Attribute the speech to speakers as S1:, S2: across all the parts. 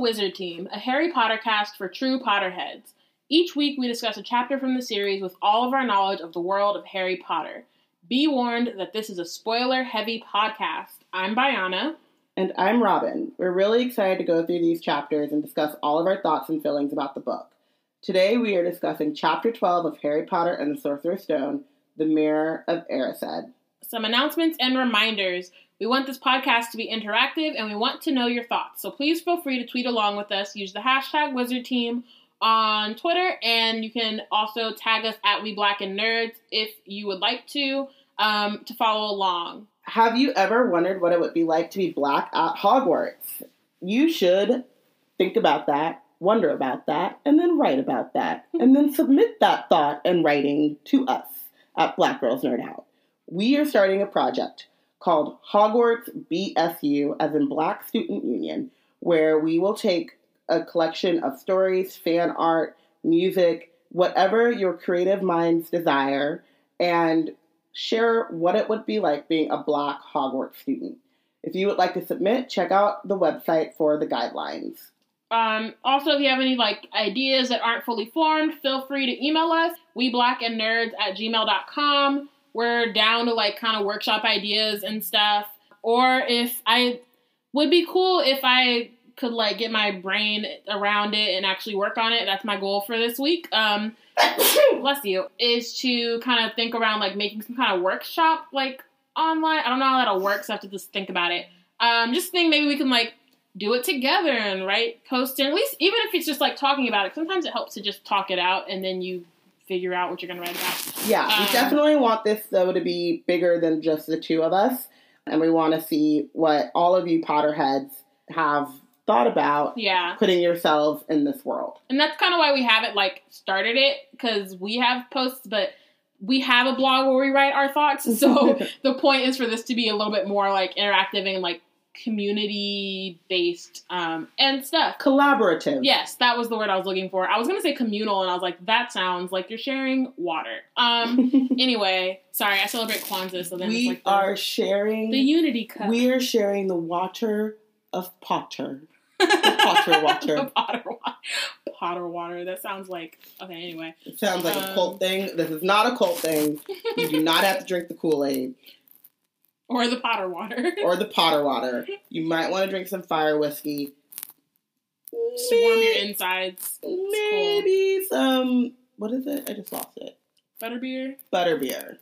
S1: Wizard Team, a Harry Potter cast for true Potterheads. Each week we discuss a chapter from the series with all of our knowledge of the world of Harry Potter. Be warned that this is a spoiler heavy podcast. I'm Biana.
S2: And I'm Robin. We're really excited to go through these chapters and discuss all of our thoughts and feelings about the book. Today we are discussing Chapter 12 of Harry Potter and the Sorcerer's Stone, The Mirror of Erised.
S1: Some announcements and reminders. We want this podcast to be interactive and we want to know your thoughts. So please feel free to tweet along with us. Use the hashtag Wizard Team on Twitter, and you can also tag us at We Black and Nerds if you would like to um, to follow along.
S2: Have you ever wondered what it would be like to be black at Hogwarts? You should think about that, wonder about that, and then write about that, and then submit that thought and writing to us at Black Girls Nerd Out. We are starting a project called Hogwarts BSU, as in Black Student Union, where we will take a collection of stories, fan art, music, whatever your creative minds desire, and share what it would be like being a Black Hogwarts student. If you would like to submit, check out the website for the guidelines.
S1: Um, also, if you have any like ideas that aren't fully formed, feel free to email us, weblackandnerds at gmail.com. We're down to like kind of workshop ideas and stuff. Or if I would be cool if I could like get my brain around it and actually work on it. That's my goal for this week. Um, bless you. Is to kind of think around like making some kind of workshop like online. I don't know how that'll work, so I have to just think about it. Um, just think maybe we can like do it together and write post it. At least even if it's just like talking about it. Sometimes it helps to just talk it out and then you figure out what you're gonna write about.
S2: Yeah,
S1: Um,
S2: we definitely want this though to be bigger than just the two of us, and we want to see what all of you Potterheads have thought about
S1: Yeah.
S2: putting yourselves in this world.
S1: And that's kind of why we haven't like started it because we have posts, but we have a blog where we write our thoughts. So the point is for this to be a little bit more like interactive and like community based um, and stuff.
S2: Collaborative.
S1: Yes, that was the word I was looking for. I was gonna say communal, and I was like, that sounds like you're sharing water. Um. anyway, sorry, I celebrate Kwanzaa, so then
S2: we
S1: it's like the,
S2: are sharing.
S1: the unity cup.
S2: we are sharing the water of Potter. Potter water.
S1: The Potter water. Potter water. That sounds like okay. Anyway.
S2: It sounds like a
S1: Um,
S2: cult thing. This is not a cult thing. You do not have to drink the Kool Aid
S1: Or the Potter water.
S2: or the Potter water. You might want to drink some fire whiskey.
S1: Just warm your insides.
S2: Maybe some. What is it? I just lost it.
S1: Butterbeer,
S2: Butterbeer.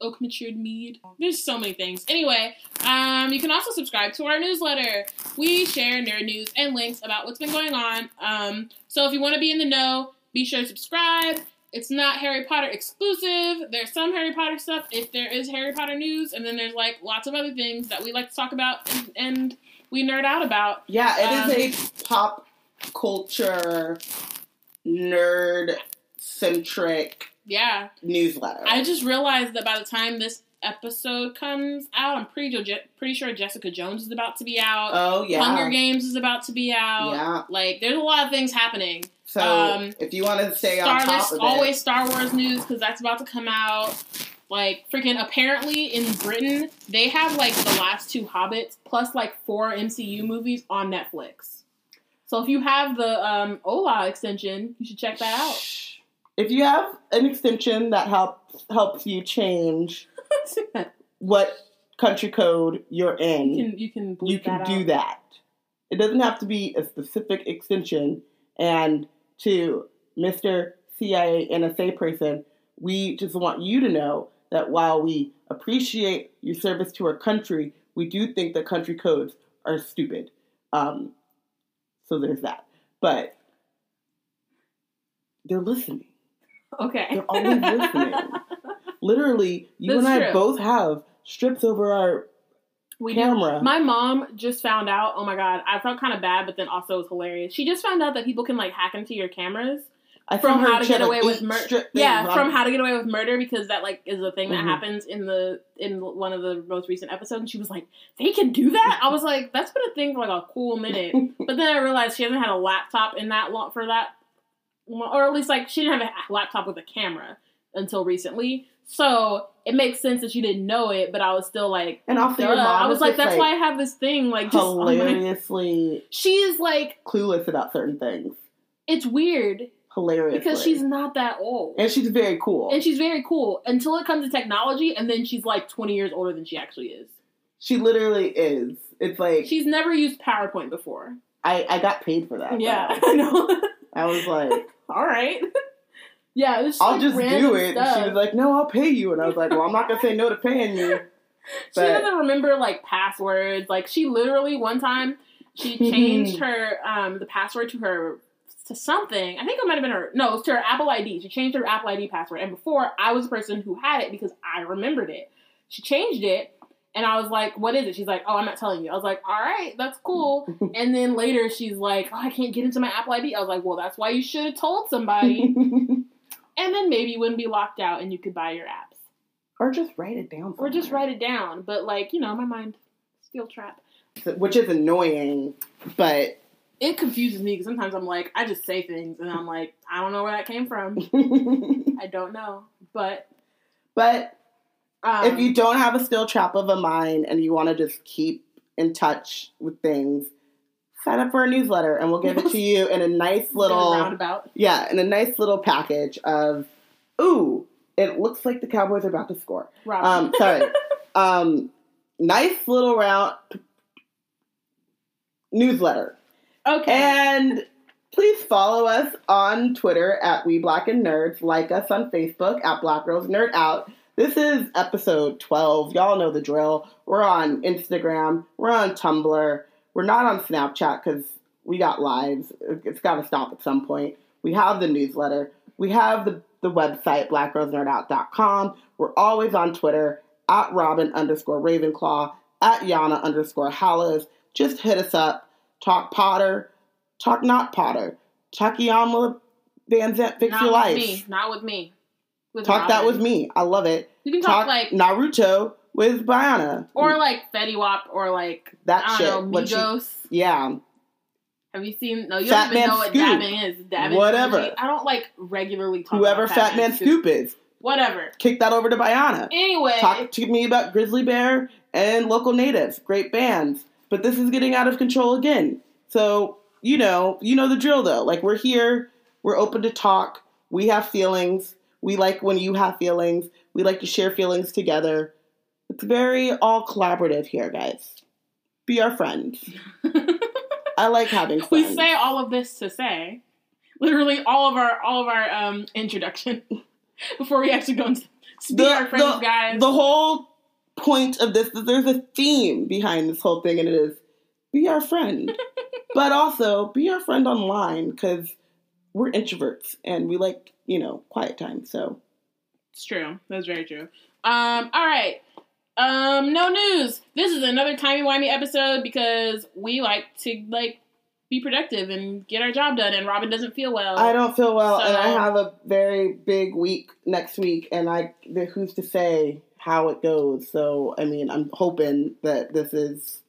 S1: oak matured mead. There's so many things. Anyway, um, you can also subscribe to our newsletter. We share nerd news and links about what's been going on. Um, so if you want to be in the know, be sure to subscribe. It's not Harry Potter exclusive. There's some Harry Potter stuff if there is Harry Potter news, and then there's like lots of other things that we like to talk about and, and we nerd out about.
S2: Yeah,
S1: Um,
S2: it is a pop culture, nerd centric
S1: Yeah,
S2: newsletter.
S1: I just realized that by the time this episode comes out, I'm pretty jo- pretty sure Jessica Jones is about to be out.
S2: oh yeah.
S1: Hunger Games is about to be out.
S2: Yeah.
S1: Like, there's a lot of things happening.
S2: So
S1: um,
S2: if you want to stay on
S1: Star
S2: top
S1: Wars,
S2: of it,
S1: always Star Wars news because that's about to come out. Like, freaking, apparently in Britain, they have like the last two Hobbits plus like four MCU movies on Netflix. So if you have the um, Hola extension, you should check that out.
S2: if you have an extension that helps helps you change what country code you're in,
S1: you can you can
S2: you can
S1: that
S2: do that. It doesn't have to be a specific extension. And to Mr. CIA NSA person, we just want you to know that while we appreciate your service to our country, we do think that country codes are stupid. Um, so there's that. But they're listening.
S1: Okay.
S2: They're always listening. Literally, you
S1: That's
S2: and I
S1: true.
S2: both have strips over our
S1: We do.
S2: camera.
S1: My mom just found out. Oh my god, I felt kind of bad, but then also it was hilarious. She just found out that people can like hack into your cameras
S2: I
S1: from How to Get Away with Murder. Yeah, from How to Get Away with Murder because that like is a thing that
S2: Mhm.
S1: happens in the in one of the most recent episodes. And she was like, "They can do that." I was like, "That's been a thing for like a cool minute." but then I realized she hasn't had a laptop in that long for that, or at least like she didn't have a laptop with a camera until recently. So it makes sense that you didn't know it, but I was still like,
S2: And also, your mom
S1: I was like, that's why I have this thing. Like, just
S2: hilariously
S1: she is like,
S2: clueless about certain things.
S1: it's weird
S2: Hilarious
S1: because she's not that old.
S2: and she's very cool.
S1: And she's very cool until it comes to technology, and then she's like 20 years older than she actually is.
S2: she literally is. It's like
S1: She's never used PowerPoint before.
S2: I, I got paid for that.
S1: Yeah. I know.
S2: I was like,
S1: All right. Yeah, it was just,
S2: I'll
S1: like,
S2: just do it. And she was like, No, I'll pay you. And I was like, Well, I'm not gonna say no to paying you.
S1: she
S2: but-
S1: doesn't remember like passwords. Like she literally one time she changed her um the password to her to something. I think it might have been her no, it was to her Apple ID. She changed her Apple ID password. And before I was the person who had it because I remembered it. She changed it and I was like, "What is it?" She's like, "Oh, I'm not telling you." I was like, "All right, that's cool." And then later she's like, "Oh, I can't get into my Apple ID." I was like, "Well, that's why you should have told somebody." And then maybe you wouldn't be locked out and you could buy your apps.
S2: or just write it down.
S1: Or just write it down. But like, you know, my mind steel trap.
S2: Which is annoying, but
S1: It confuses me because sometimes I'm like, I just say things and I'm like, I don't know where that came from. I don't know. But
S2: but
S1: um,
S2: if you don't have a still trap of a mind and you want to just keep in touch with things, sign up for a newsletter and we'll give it to you in a nice
S1: a
S2: little
S1: roundabout.
S2: yeah, in a nice little package of ooh, it looks like the Cowboys are about to score. Um, sorry, um, nice little round newsletter.
S1: okay.
S2: And please follow us on Twitter at We Black and Nerds. Like us on Facebook at Black Girls Nerd Out. This is episode 12. Y'all know the drill. We're on Instagram. We're on Tumblr. We're not on Snapchat because we got lives. It's got to stop at some point. We have the newsletter. We have the, the website, blackgirlsnerdout.com. We're always on Twitter at Robin underscore Ravenclaw, at Yana underscore Hallows. Just hit us up. Talk Potter. Talk not Potter. Talk Yama Van Zant Fix
S1: Not
S2: Your
S1: with
S2: Life.
S1: me. Not with me. With
S2: Talk that with me. I love it.
S1: You can talk,
S2: Talk
S1: like
S2: Naruto with Bayana.
S1: or like Fetty Wap or like
S2: that
S1: I
S2: shit.
S1: don't know
S2: What she- yeah.
S1: Have you seen? No, you
S2: Fat
S1: don't even
S2: Man
S1: know what
S2: Scoop.
S1: dabbing is. Dabbing
S2: Whatever.
S1: I don't like regularly talk
S2: Whoever
S1: about
S2: Fat Man Scoop is,
S1: Whatever.
S2: kick that over to Bayana.
S1: Anyway,
S2: Talk to me about Grizzly Bear and Local Natives. Great bands. But this is getting out of control again. So, you know, you know the drill though. Like we're here, we're open to talk. We have feelings. We like when you have feelings. We like to share feelings together. It's very all collaborative here, guys. Be our friends. I like having
S1: we say all of this to say literally all of our all of our um introduction before we actually go into be our friends
S2: the-
S1: guys
S2: the whole point of this is there's a theme behind this whole thing, and it is be our friend, but also be our friend online because we're introverts and we like you know quiet time. So
S1: it's true that's very true um all right um no news this is another timey-wimey episode because we like to like be productive and get our job done and robin doesn't feel well
S2: I don't feel well, and I have a very big week next week, and I who's to say how it goes. So I mean, I'm hoping that this is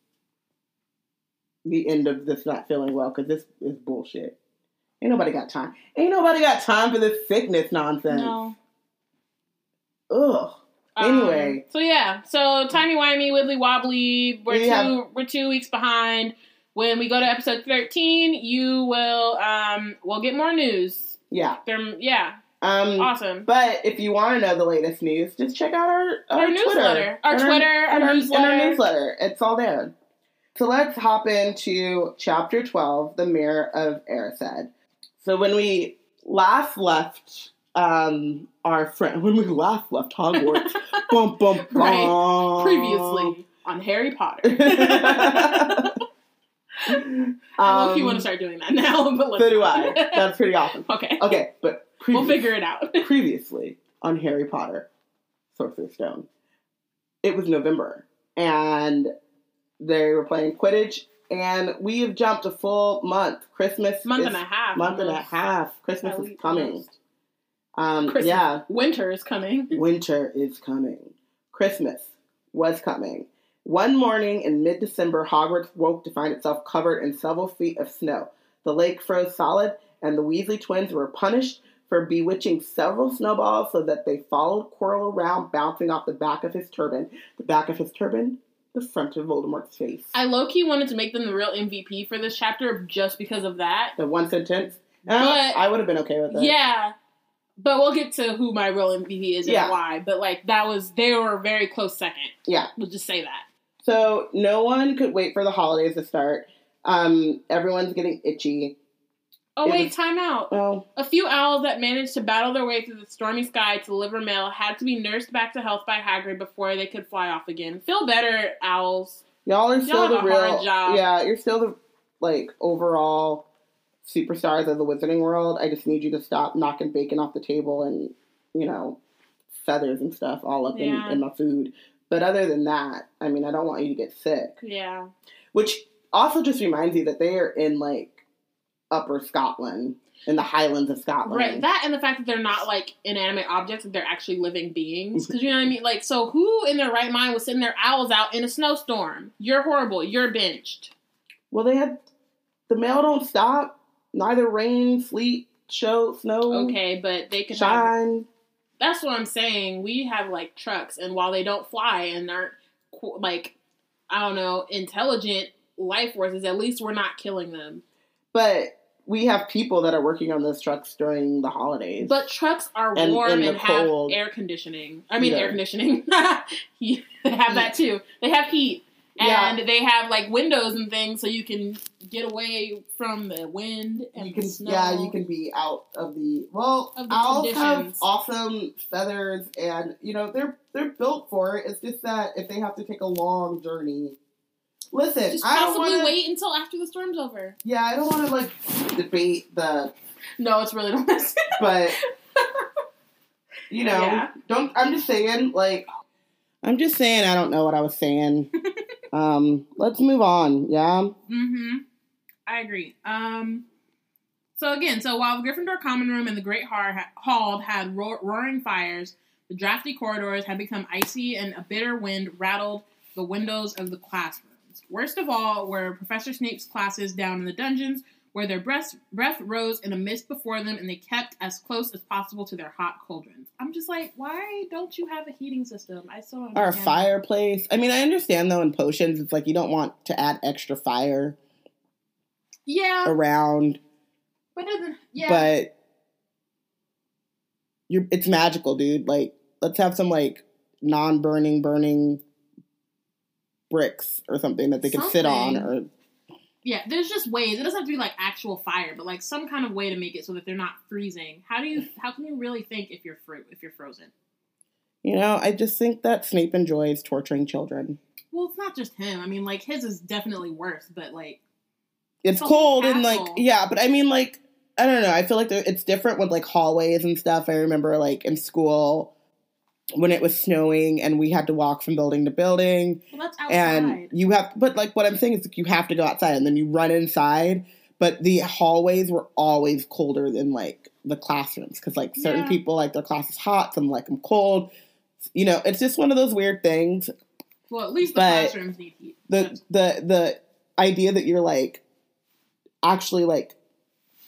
S2: the end of this not feeling well because this is bullshit. Ain't nobody got time. Ain't nobody got time for this sickness nonsense.
S1: no
S2: Ugh.
S1: Um,
S2: Anyway.
S1: so yeah, so timey wimey, wibbly wobbly. We're
S2: We
S1: two
S2: have-
S1: we're two weeks behind. When we go to episode thirteen, you will um we'll get more news.
S2: Yeah.
S1: There, yeah,
S2: Um.
S1: awesome.
S2: But if you want to know the latest news, just check out our our,
S1: Our
S2: Twitter.
S1: newsletter. Our
S2: And
S1: Twitter, our
S2: and
S1: newsletter.
S2: our newsletter. It's all there. So let's hop into chapter twelve, the Mirror of Erised. So when we last left um our friend when we last left Hogwarts, bum bum bum.
S1: Right. Previously on Harry Potter. I low key want to
S2: um,
S1: start doing that now, but let's
S2: so do. I. That's pretty awesome.
S1: okay.
S2: Okay, but
S1: We'll figure it out.
S2: previously on Harry Potter, Sorcerer's Stone. It was November, and they were playing Quidditch, and we have jumped a full month. Christmas,
S1: Month
S2: is,
S1: and a half.
S2: month and a half. Christmas is coming.
S1: almost.
S2: Um,
S1: Christmas.
S2: yeah,
S1: Winter is coming.
S2: winter is coming. Christmas was coming. One morning in mid December, Hogwarts woke to find itself covered in several feet of snow. The lake froze solid, and the Weasley twins were punished for bewitching several snowballs so that they followed Quirrell around, bouncing off the back of his turban. The back of his turban, the front of Voldemort's face.
S1: I low key wanted to make them the real MVP for this chapter just because of that.
S2: The one sentence. Uh,
S1: But-
S2: I would have been okay with that.
S1: Yeah. But we'll get to who my real MVP is and why. But like that was they were a very close second.
S2: Yeah.
S1: We'll just say that.
S2: So no one could wait for the holidays to start. Um, everyone's getting itchy.
S1: Oh
S2: It
S1: wait,
S2: was-
S1: time out.
S2: Well,
S1: A few owls that managed to battle their way through the stormy sky to deliver mail had to be nursed back to health by Hagrid before they could fly off again. Feel better, owls.
S2: y'all are still
S1: have
S2: the
S1: a
S2: real.
S1: hard job.
S2: Yeah, you're still the like overall superstars of the Wizarding world. I just need you to stop knocking bacon off the table and you know feathers and stuff all up
S1: Yeah.
S2: in, in my food. But other than that, I mean, I don't want you to get sick.
S1: Yeah.
S2: Which also just reminds you that they are in like Upper Scotland, in the Highlands of Scotland.
S1: Right. That and the fact that they're not like inanimate objects, they're actually living beings. Because you know what I mean? Like, so who in their right mind was sitting their owls out in a snowstorm? You're horrible. You're benched.
S2: Well, they had the mail don't stop. Neither rain, sleet, show, snow,
S1: Okay, but they have.
S2: shine.
S1: That's what I'm saying. We have like trucks, and while they don't fly and aren't like, I don't know, intelligent life forces, at least we're not killing them.
S2: But we have people that are working on those trucks during the holidays.
S1: But trucks are
S2: And
S1: warm and,
S2: the
S1: have
S2: cold.
S1: air conditioning. I mean,
S2: Yeah.
S1: air conditioning. They have that too. They have heat.
S2: Yeah.
S1: And they have like windows and things so you can get away from the wind and
S2: you
S1: the
S2: can,
S1: snow.
S2: yeah, you can be out of the well.
S1: Of the
S2: owls have awesome feathers, and you know they're they're built for it. It's just that if they have to take a long journey. Listen,
S1: Just
S2: I don't want to.
S1: wait until after the storm's over.
S2: Yeah, I don't want to like debate the,
S1: No, it's really not.
S2: but you know,
S1: Yeah.
S2: don't. I'm just saying, like, I'm just saying, I don't know what I was saying. um, let's move on. Yeah.
S1: Mm-hmm. I agree. Um. So again, so while the Gryffindor common room and the Great Hall ha- had ro- roaring fires, the drafty corridors had become icy, and a bitter wind rattled the windows of the classrooms. Worst of all were Professor Snape's classes down in the dungeons, where their breath breath rose in a mist before them, and they kept as close as possible to their hot cauldrons. I'm just like, why don't you have a heating system? I still don't
S2: Or a fireplace. I mean, I understand though in potions, it's like you don't want to add extra fire
S1: Yeah,
S2: around,
S1: but doesn't. Yeah,
S2: but you're it's magical, dude. Like, let's have some like non-burning, burning bricks or something that they can sit on, or
S1: Yeah, there's just ways. It doesn't have to be like actual fire, but like some kind of way to make it so that they're not freezing. How do you? How can you really think if you're fro- if you're frozen?
S2: you know, I just think that Snape enjoys torturing children.
S1: Well, it's not just him. I mean, like his is definitely worse, but like
S2: It's
S1: The
S2: cold and like yeah, but I mean like I don't know. I feel like it's different with like hallways and stuff. I remember like in school when it was snowing and we had to walk from building to building
S1: well, that's outside.
S2: and you have but like what I'm saying is like, you have to go outside and then you run inside. But the hallways were always colder than like the classrooms because like certain
S1: Yeah.
S2: people like their class is hot, some like them cold. You know, it's just one of those weird things.
S1: well, at least the
S2: but
S1: classrooms need heat.
S2: the the the idea that you're like actually like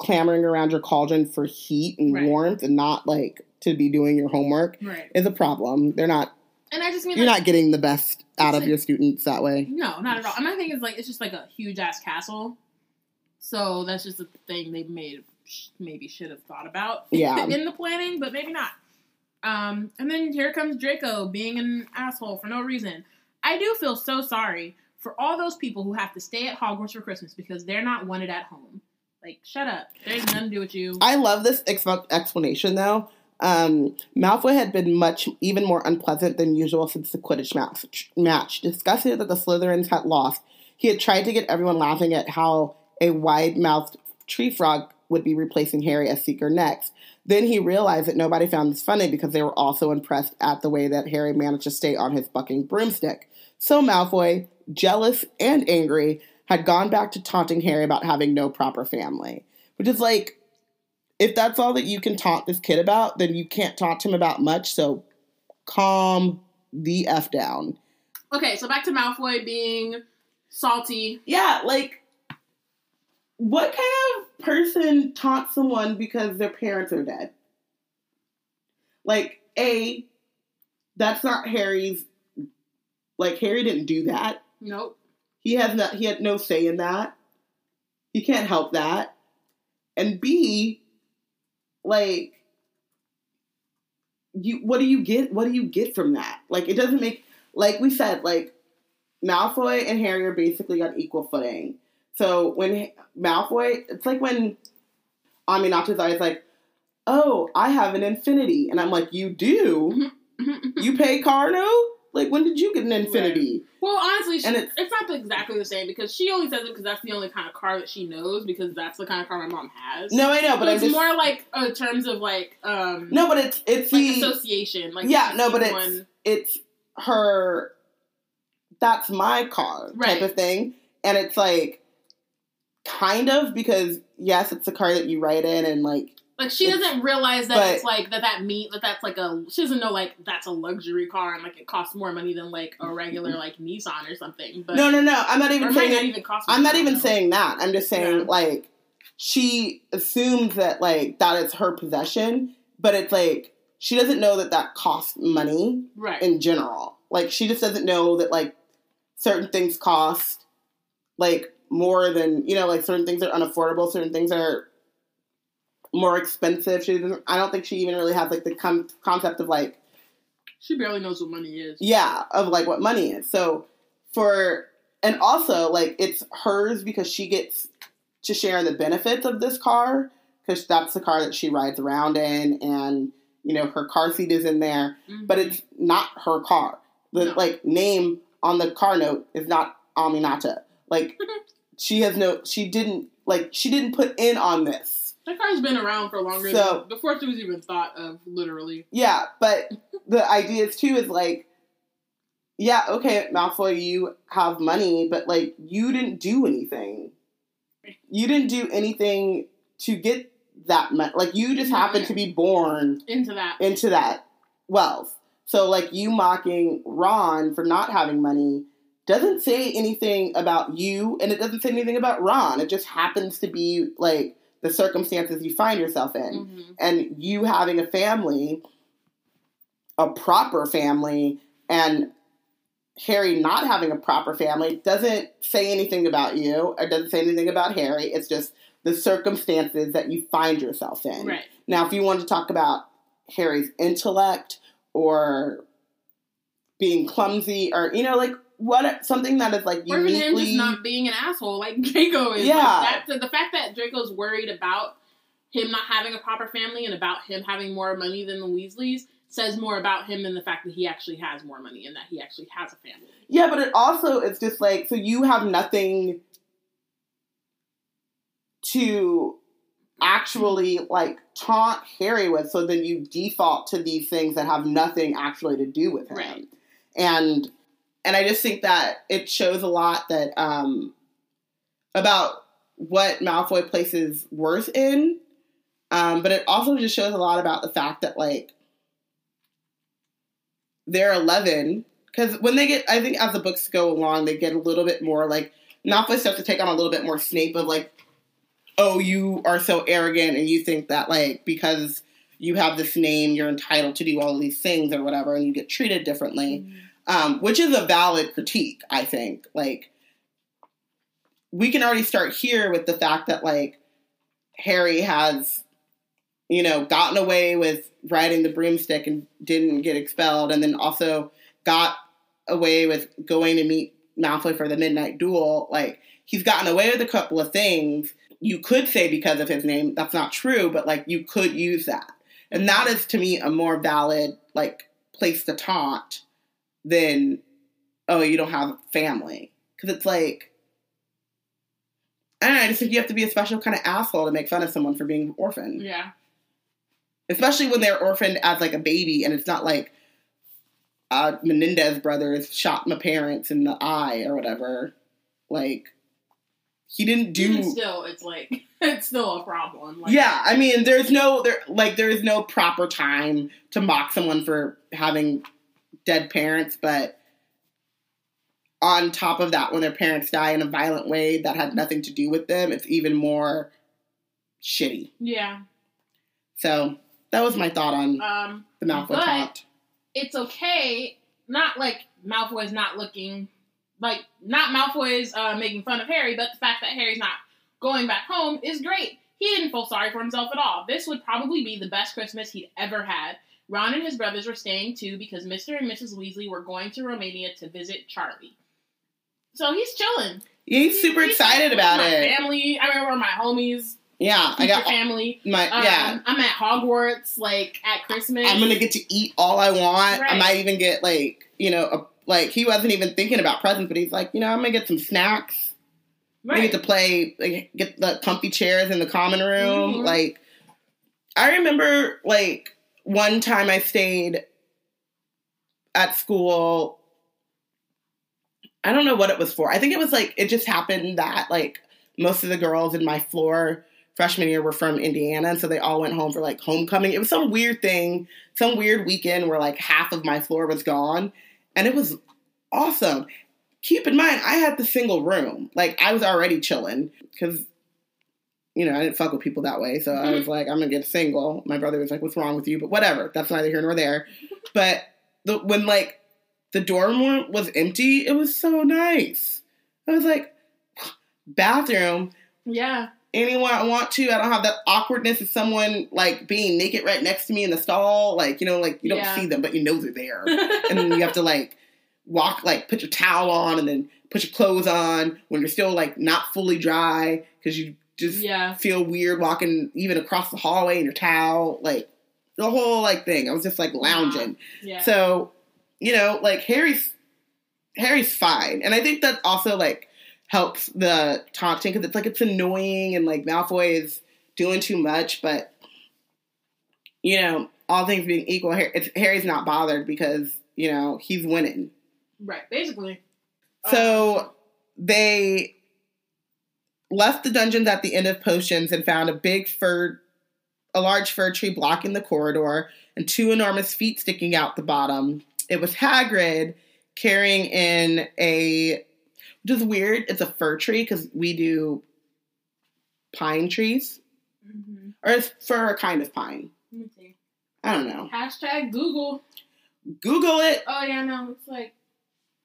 S2: clamoring around your cauldron for heat and
S1: Right.
S2: warmth and not like to be doing your homework
S1: right,
S2: is a problem. They're not
S1: and I just mean
S2: you're
S1: like,
S2: not getting the best out of
S1: like-
S2: your students that way.
S1: No, not at all. And my thing is like it's just like a huge ass castle, so that's just a thing they made maybe should have thought about
S2: Yeah.
S1: in the planning, but maybe not. Um, and then here comes Draco being an asshole for no reason. I do feel so sorry for all those people who have to stay at Hogwarts for Christmas because they're not wanted at home. Like, shut up. There's nothing to do with you.
S2: I love this ex- explanation though. Um, Malfoy had been much even more unpleasant than usual since the Quidditch match. match. Disgusted that the Slytherins had lost, he had tried to get everyone laughing at how a wide-mouthed tree frog would be replacing Harry as Seeker next. Then he realized that nobody found this funny because they were also impressed at the way that Harry managed to stay on his bucking broomstick. So Malfoy, jealous and angry, had gone back to taunting Harry about having no proper family. Which is like, if that's all that you can taunt this kid about, then you can't taunt him about much. So calm the F down.
S1: Okay, so back to Malfoy being salty.
S2: Yeah, like, what kind of person taunts someone because their parents are dead? Like, A, that's not Harry's. Like, Harry didn't do that.
S1: Nope.
S2: He has not. He had no say in that. He can't help that. And B, like, you. What do you get? What do you get from that? Like, it doesn't make. Like we said, like Malfoy and Harry are basically on equal footing. So when Malfoy, it's like when Aminata's always like, "Oh, I have an Infiniti," and I'm like, "You do? Mm-hmm. Mm-hmm. you pay Carno? Like, when did you get an Infiniti?"
S1: Well, honestly, she,
S2: And
S1: it's,
S2: it's-
S1: not exactly the same because she only says it because that's the only kind of car that she knows because that's the kind of car my mom has.
S2: No, I know, but
S1: but
S2: I'm
S1: it's
S2: just
S1: more like uh, in terms of like um
S2: no, but it's it's
S1: like
S2: the
S1: association. Like
S2: yeah, no, but it's it's her. That's my car type of thing, and it's like kind of because yes, it's the car that you ride in, and like
S1: like she doesn't realize that
S2: but-
S1: it's like that that meat that that's like a she doesn't know like that's a luxury car and like it costs more money than like a regular like Nissan or something. But
S2: no, no, no. I'm not even saying
S1: not even cost.
S2: I'm not even saying that. I'm just saying
S1: Yeah.
S2: like she assumes that like that is her possession, but it's like she doesn't know that that costs money
S1: right.
S2: in general. Like she just doesn't know that like certain things cost like more than you know like certain things are unaffordable, certain things are more expensive. She doesn't. I don't think she even really has like the com- concept of like
S1: she barely knows what money is.
S2: yeah of like what money is. So for and also like it's hers because she gets to share the benefits of this car because that's the car that she rides around in and you know her car seat is in there
S1: Mhm.
S2: but it's not her car. The
S1: No.
S2: like name on the car note is not Aminata. Like she has no she didn't like she didn't put in on this.
S1: That car's been around for longer
S2: So-
S1: than before it was even thought of. Literally,
S2: Yeah, but the idea is too is like yeah, okay, Malfoy, you have money, but like you didn't do anything. You didn't do anything to get that money. Like you just happened to be born
S1: into that.
S2: into that wealth. So like you mocking Ron for not having money doesn't say anything about you and it doesn't say anything about Ron. It just happens to be like the circumstances you find yourself in.
S1: Mhm.
S2: And you having a family, a proper family, and Harry not having a proper family doesn't say anything about you or doesn't say anything about Harry. It's just the circumstances that you find yourself in.
S1: Right.
S2: Now, if you want to talk about Harry's intellect or being clumsy or, you know, like what something that is like
S1: Or even him just not being an asshole like Draco is.
S2: Yeah.
S1: Like, that's, the fact that Draco's worried about him not having a proper family and about him having more money than the Weasleys says more about him than the fact that he actually has more money and that he actually has a family.
S2: Yeah, but it also it's just like so you have nothing to actually like taunt Harry with, so then you default to these things that have nothing actually to do with him.
S1: Right.
S2: And and I just think that it shows a lot that um about what Malfoy places worth in. Um, but it also just shows a lot about the fact that like they're 11 because when they get i think as the books go along they get a little bit more like malfoy starts to take on a little bit more snape of like oh you are so arrogant and you think that like because you have this name you're entitled to do all these things or whatever and you get treated differently um, which is a valid critique i think like we can already start here with the fact that like harry has you know gotten away with riding the broomstick and didn't get expelled and then also got away with going to meet Malfoy for the midnight duel. Like he's gotten away with a couple of things. You could say because of his name, that's not true, but like you could use that. And that is to me a more valid like place to taunt than oh you don't have family because it's like I don't know. I just think you have to be a special kind of asshole to make fun of someone for being orphaned,
S1: Yeah.
S2: especially when they're orphaned as like a baby, and it's not like uh, Menendez brothers shot my parents in the eye or whatever. Like he didn't do.
S1: Even still, it's like it's still a problem. Like,
S2: yeah, I mean, there's no there like there is no proper time to mock someone for having dead parents, but on top of that, when their parents die in a violent way that had nothing to do with them, it's even more shitty.
S1: Yeah.
S2: So that was my thought on
S1: Um,
S2: the Malfoy
S1: but- it's okay. Not like Malfoy's not looking like not Malfoy's uh, making fun of Harry, but the fact that Harry's not going back home is great. He didn't feel sorry for himself at all. This would probably be the best Christmas he'd ever had. Ron and his brothers were staying too because Mr. and Mrs. Weasley were going to Romania to visit Charlie. So he's chilling.
S2: Yeah, he's super
S1: He's
S2: excited about
S1: my
S2: it.
S1: Family. I remember my homies.
S2: Yeah, I got
S1: family.
S2: my
S1: Um,
S2: yeah.
S1: I'm at Hogwarts like at Christmas.
S2: I'm gonna get to eat all I want. I might even get like you know a, like he wasn't even thinking about presents, but he's like you know I'm gonna get some snacks. I
S1: right.
S2: get to play, like, get the comfy chairs in the common room.
S1: Mhm.
S2: Like, I remember, like, one time I stayed at school. I don't know what it was for. I think it was like, it just happened that, like, most of the girls in my floor freshman year were from Indiana. And so they all went home for, like, homecoming. It was some weird thing, some weird weekend where, like, half of my floor was gone. And it was awesome keep in mind, I had the single room. Like I was already chilling because, you know, I didn't fuck with people that way. So I mm-hmm. was like, I'm gonna get single. My brother was like, "What's wrong with you?" But whatever. That's neither here nor there. But the when like the dorm room was empty, it was so nice. I was like, bathroom.
S1: yeah.
S2: Anyone I want to. I don't have that awkwardness of someone like being naked right next to me in the stall. Like you know, like you don't
S1: Yeah.
S2: see them, but you know they're there and then you have to like walk like put your towel on and then put your clothes on when you're still like not fully dry because you just
S1: yeah.
S2: feel weird walking even across the hallway in your towel like the whole like thing i was just like lounging
S1: Yeah.
S2: so you know like harry's harry's fine and i think that also like helps the taunting because it's like it's annoying and like malfoy is doing too much but you know all things being equal Har- it's, harry's not bothered because you know he's winning
S1: right. Basically.
S2: so
S1: Um,
S2: they left the dungeons at the end of potions and found a big fir, a large fir tree blocking the corridor, and two enormous feet sticking out the bottom. It was Hagrid carrying in a, which is weird. It's a fir tree because we do pine trees,
S1: mhm.
S2: or it's fir a kind of pine.
S1: Let me see.
S2: I don't know.
S1: Hashtag Google.
S2: Google it.
S1: Oh yeah, no, it's like,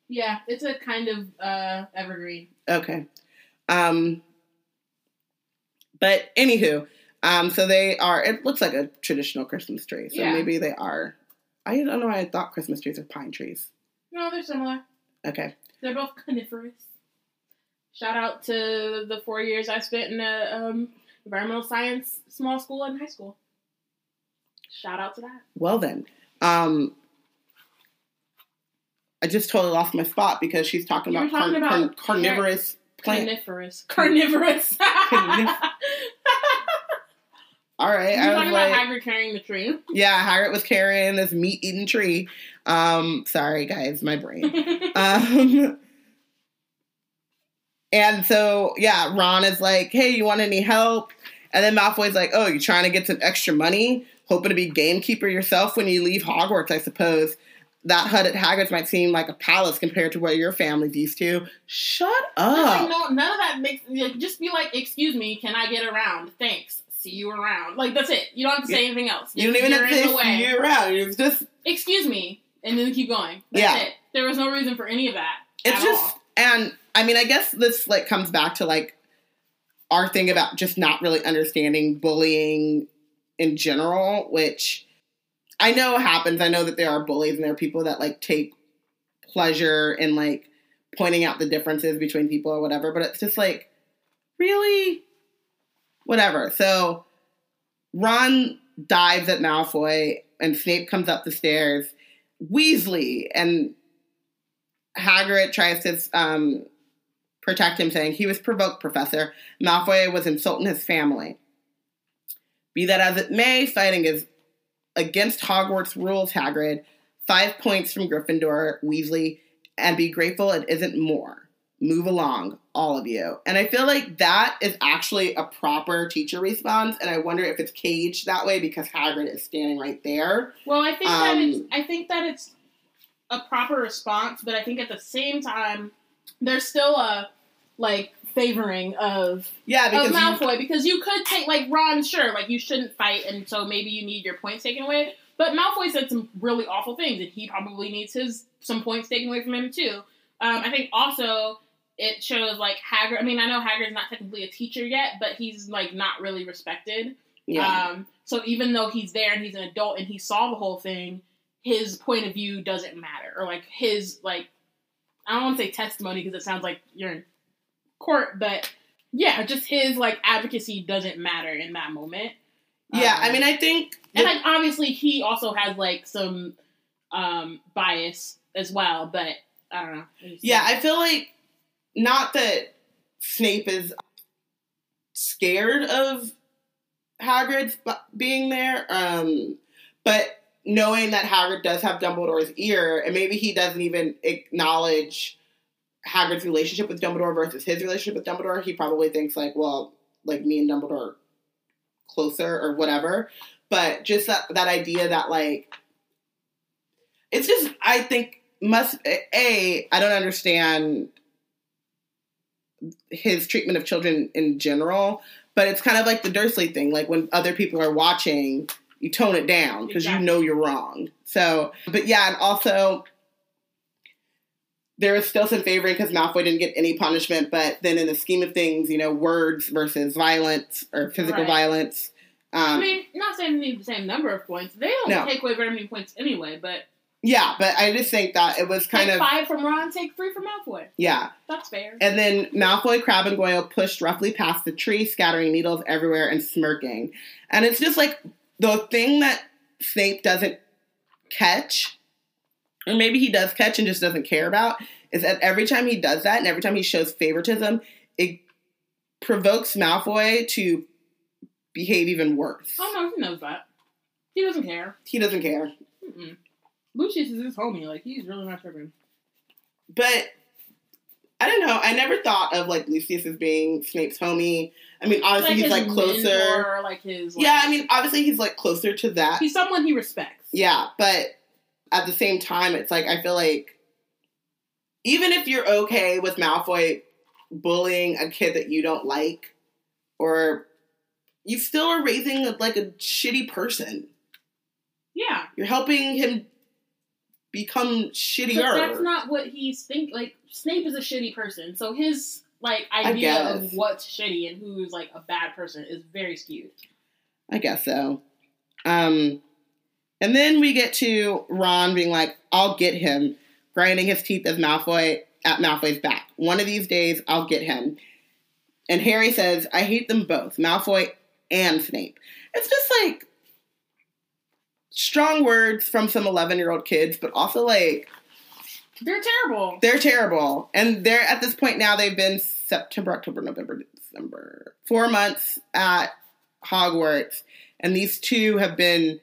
S1: yeah, it's a kind of uh evergreen.
S2: Okay. Um but anywho, um so they are it looks like a traditional Christmas tree. So
S1: Yeah.
S2: maybe they are I don't know why I thought Christmas trees are pine trees.
S1: No, they're similar.
S2: Okay.
S1: They're both coniferous. Shout out to the four years I spent in a um, environmental science small school and high school. Shout out to that.
S2: Well then. Um I just totally lost my spot because she's talking
S1: You
S2: about,
S1: talking
S2: carn-
S1: about
S2: carn- carnivorous plant.
S1: Carnivorous. Carnivorous.
S2: All right.
S1: You're
S2: I was
S1: talking
S2: like,
S1: about Hagrid carrying the tree.
S2: yeah, Hagrid was carrying this meat eating tree. Um, sorry guys, my brain. Um, and so, yeah, Ron is like, hey, you want any help? And then Malfoy's like, oh, you're trying to get some extra money? Hoping to be gamekeeper yourself when you leave Hogwarts, I suppose. That hut at Hagrid's might seem like a palace compared to what your family's used to. Shut
S1: It's like,
S2: up.
S1: no, none of that makes. Just be like, "Excuse me, can I get around? Thanks. See you around." Like that's it. You don't have to say anything else.
S2: You don't even have to say
S1: the way.
S2: year round. It's just,
S1: Excuse me, and then keep going. That's
S2: Yeah.
S1: it. There was no reason for any of that.
S2: it's just,
S1: all.
S2: and I mean, I guess this like comes back to like our thing about just not really understanding bullying in general, which I know it happens. I know that there are bullies and there are people that like take pleasure in like pointing out the differences between people or whatever, but it's just like, really? Whatever. So Ron dives at Malfoy and Snape comes up the stairs. Weasley and Hagrid tries to um, protect him, saying, He was provoked, Professor. Malfoy was insulting his family. Be that as it may, fighting is against Hogwarts rules, Hagrid. Five points from Gryffindor, Weasley, and be grateful it isn't more. Move along, all of you. And I feel like that is actually a proper teacher response, and I wonder if it's caged that way because Hagrid is standing right there.
S1: Well, I think that
S2: Um,
S1: it's, I think that it's a proper response, but I think at the same time, there's still a like favoring of
S2: Yeah,
S1: of
S2: because you-
S1: Malfoy because you could take like Ron, sure, like you shouldn't fight, and so maybe you need your points taken away. But Malfoy said some really awful things, and he probably needs his some points taken away from him too. Um, I think also it shows like Hagrid. I mean, I know Hagrid's not technically a teacher yet, but he's like not really respected.
S2: yeah.
S1: Um, so even though he's there and he's an adult and he saw the whole thing, his point of view doesn't matter, or like his like I don't want to say testimony because it sounds like you're in court, but yeah, just his like advocacy doesn't matter in that moment.
S2: yeah,
S1: Um,
S2: I mean, I think
S1: and like obviously he also has like some um bias as well, but I don't know. I
S2: Yeah, I feel like not that Snape is scared of Hagrid's b- being there, um, but knowing that Hagrid does have Dumbledore's ear, and maybe he doesn't even acknowledge Hagrid's relationship with Dumbledore versus his relationship with Dumbledore, he probably thinks like, well, like me and Dumbledore are closer or whatever. But just that that idea that like it's just I think must a I don't understand his treatment of children in general, but it's kind of like the Dursley thing. Like when other people are watching, you tone it down because
S1: Exactly.
S2: you know you're wrong. So, but yeah, and also there is still some favoring because Malfoy didn't get any punishment, but then in the scheme of things, you know, words versus violence or physical
S1: Right.
S2: violence.
S1: I
S2: Um,
S1: mean, not saying they need the same number of points. They don't
S2: No.
S1: take away very many points anyway, but
S2: yeah, but I just think that it was kind
S1: take
S2: of
S1: five from Ron, take three from Malfoy.
S2: yeah.
S1: That's fair.
S2: And then Malfoy, Crabbe, and Goyle pushed roughly past the tree, scattering needles everywhere and smirking. And it's just like the thing that Snape doesn't catch, or maybe he does catch and just doesn't care about, is that every time he does that and every time he shows favoritism, it provokes Malfoy to behave even worse.
S1: Oh no, he knows that. He doesn't care.
S2: He doesn't care.
S1: Mm-mm. Lucius is his homie. Like he's really not tripping.
S2: But I don't know. I never thought of like Lucius as being Snape's homie. I mean, obviously he's
S1: his
S2: like closer.
S1: mentor, like his. Like,
S2: Yeah, I mean, obviously he's like closer to that.
S1: he's someone he respects.
S2: Yeah, but at the same time, it's like I feel like even if you're okay with Malfoy bullying a kid that you don't like, or you still are raising a, like a shitty person.
S1: Yeah,
S2: You're helping him become
S1: but
S2: shittier.
S1: that's not what he's think. Like Snape is a shitty person, so his like idea of what's shitty and who's like a bad person is very skewed.
S2: I guess so. Um, and then we get to Ron being like, "I'll get him," grinding his teeth as Malfoy at Malfoy's back. One of these days, I'll get him. And Harry says, "I hate them both, Malfoy and Snape." It's just like strong words from some eleven-year-old kids, but also like
S1: They're terrible.
S2: they're terrible. And they're at this point now. They've been September, October, November, December, four months at Hogwarts, and these two have been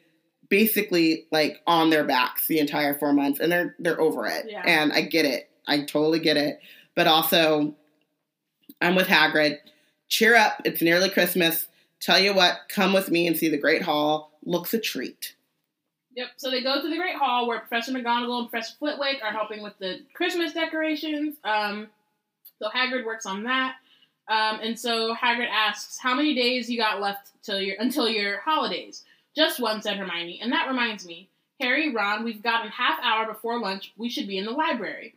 S2: basically like on their backs the entire four months, and they're they're over it.
S1: Yeah.
S2: And I get it. I totally get it. But also, I'm with Hagrid. Cheer up! It's nearly Christmas. Tell you what, come with me and see the Great Hall. Looks a treat.
S1: Yep. So they go to the Great Hall where Professor McGonagall and Professor Flitwick are helping with the Christmas decorations. Um, so Hagrid works on that. Um, and so Hagrid asks, "How many days you got left till your until your holidays?" Just one, said Hermione. And that reminds me, Harry, Ron, we've got a half hour before lunch. We should be in the library.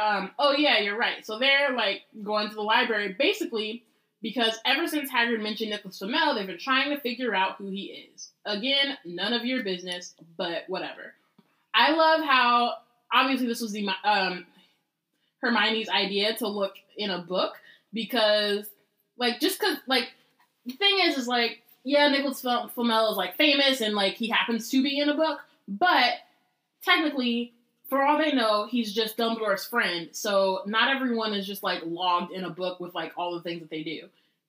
S1: Um, oh yeah, you're right. So they're like going to the library basically because ever since Hagrid mentioned Nicholas Flamel, they've been trying to figure out who he is. Again, none of your business, but whatever. I love how obviously this was the um, Hermione's idea to look in a book because, like, just because, like, the thing is, is like, yeah, Nicholas Flamel is like famous and like he happens to be in a book, but technically, for all they know, he's just Dumbledore's friend. So not everyone is just like logged in a book with like all the things that they do.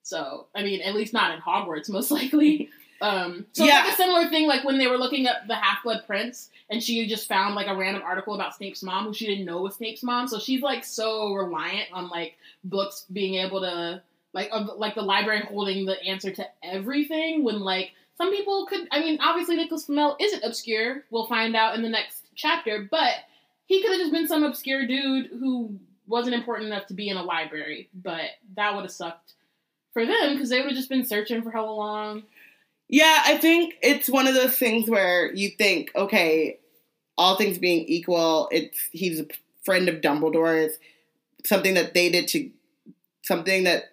S1: So I mean, at least not in Hogwarts, most likely. Um, so it's
S2: Yeah.
S1: like a similar thing, like when they were looking up the Half Blood Prince, and she just found like a random article about Snape's mom, who she didn't know was Snape's mom. So she's like so reliant on like books being able to like of, like the library holding the answer to everything. When like some people could, I mean, obviously Nicholas Flamel isn't obscure. We'll find out in the next chapter, but he could have just been some obscure dude who wasn't important enough to be in a library, but that would have sucked for them because they would have just been searching for how long.
S2: Yeah, I think it's one of those things where you think, okay, all things being equal, it's he's a friend of Dumbledore's, something that they did to something that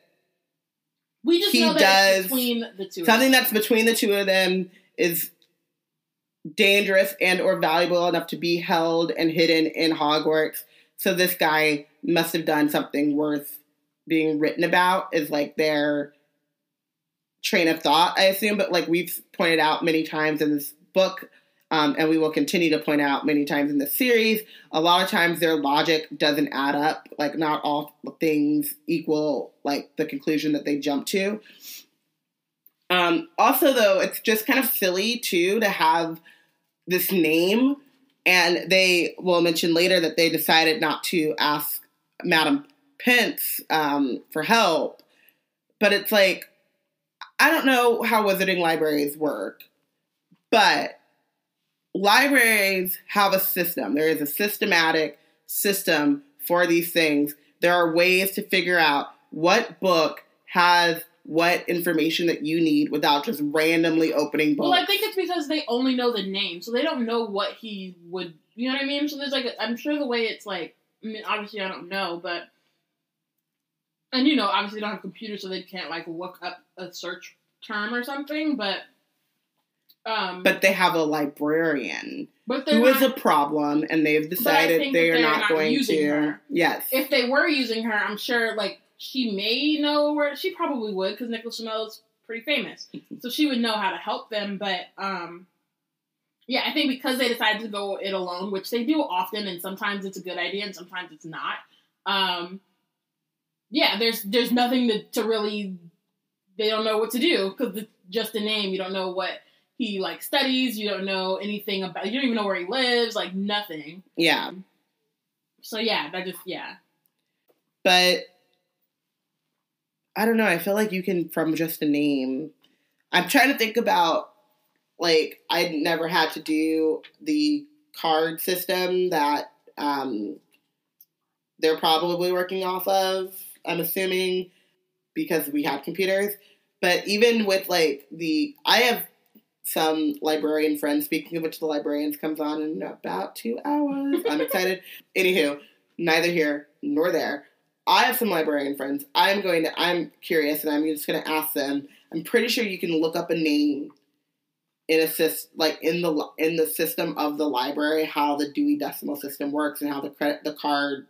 S1: We just
S2: He
S1: know that
S2: does
S1: between the two. of
S2: something that's between the two of them is dangerous and or valuable enough to be held and hidden in Hogwarts. So this guy must have done something worth being written about is like their train of thought, I assume, but like we've pointed out many times in this book, um, and we will continue to point out many times in the series, a lot of times their logic doesn't add up. Like not all things equal like the conclusion that they jump to. Um, also, though, it's just kind of silly too to have this name, and they will mention later that they decided not to ask Madam Pince um, for help. But it's like, I don't know how wizarding libraries work, but libraries have a system. There is a systematic system for these things. There are ways to figure out what book has what information that you need without just randomly opening books.
S1: Well, I think it's because they only know the name, so they don't know what he would. You know what I mean? So there's like, a, I'm sure the way it's like. I mean, obviously, I don't know, but and you know, obviously, they don't have computers, so they can't like look up a search term or something. But um,
S2: but they have a librarian who is a problem, and they've decided they are not,
S1: not
S2: going
S1: using
S2: to.
S1: her.
S2: Yes,
S1: if they were using her, I'm sure like she may know where she probably would because Nicholas Flamel is pretty famous, so she would know how to help them. But um, yeah, I think because they decided to go it alone, which they do often, and sometimes it's a good idea and sometimes it's not. Um, yeah, there's there's nothing to, to really they don't know what to do because it's just a name. You don't know what he like studies. You don't know anything about. You don't even know where he lives. Like nothing.
S2: yeah,
S1: So yeah, that just yeah.
S2: but I don't know. I feel like you can from just a name. I'm trying to think about like I never had to do the card system that um, they're probably working off of. I'm assuming because we have computers. But even with like the, I have some librarian friends. Speaking of which, the librarians comes on in about two hours. I'm excited. Anywho, neither here nor there. I have some librarian friends. I'm going to. I'm curious, and I'm just going to ask them. I'm pretty sure you can look up a name in a sys, like in the in the system of the library, how the Dewey Decimal System works and how the credit the card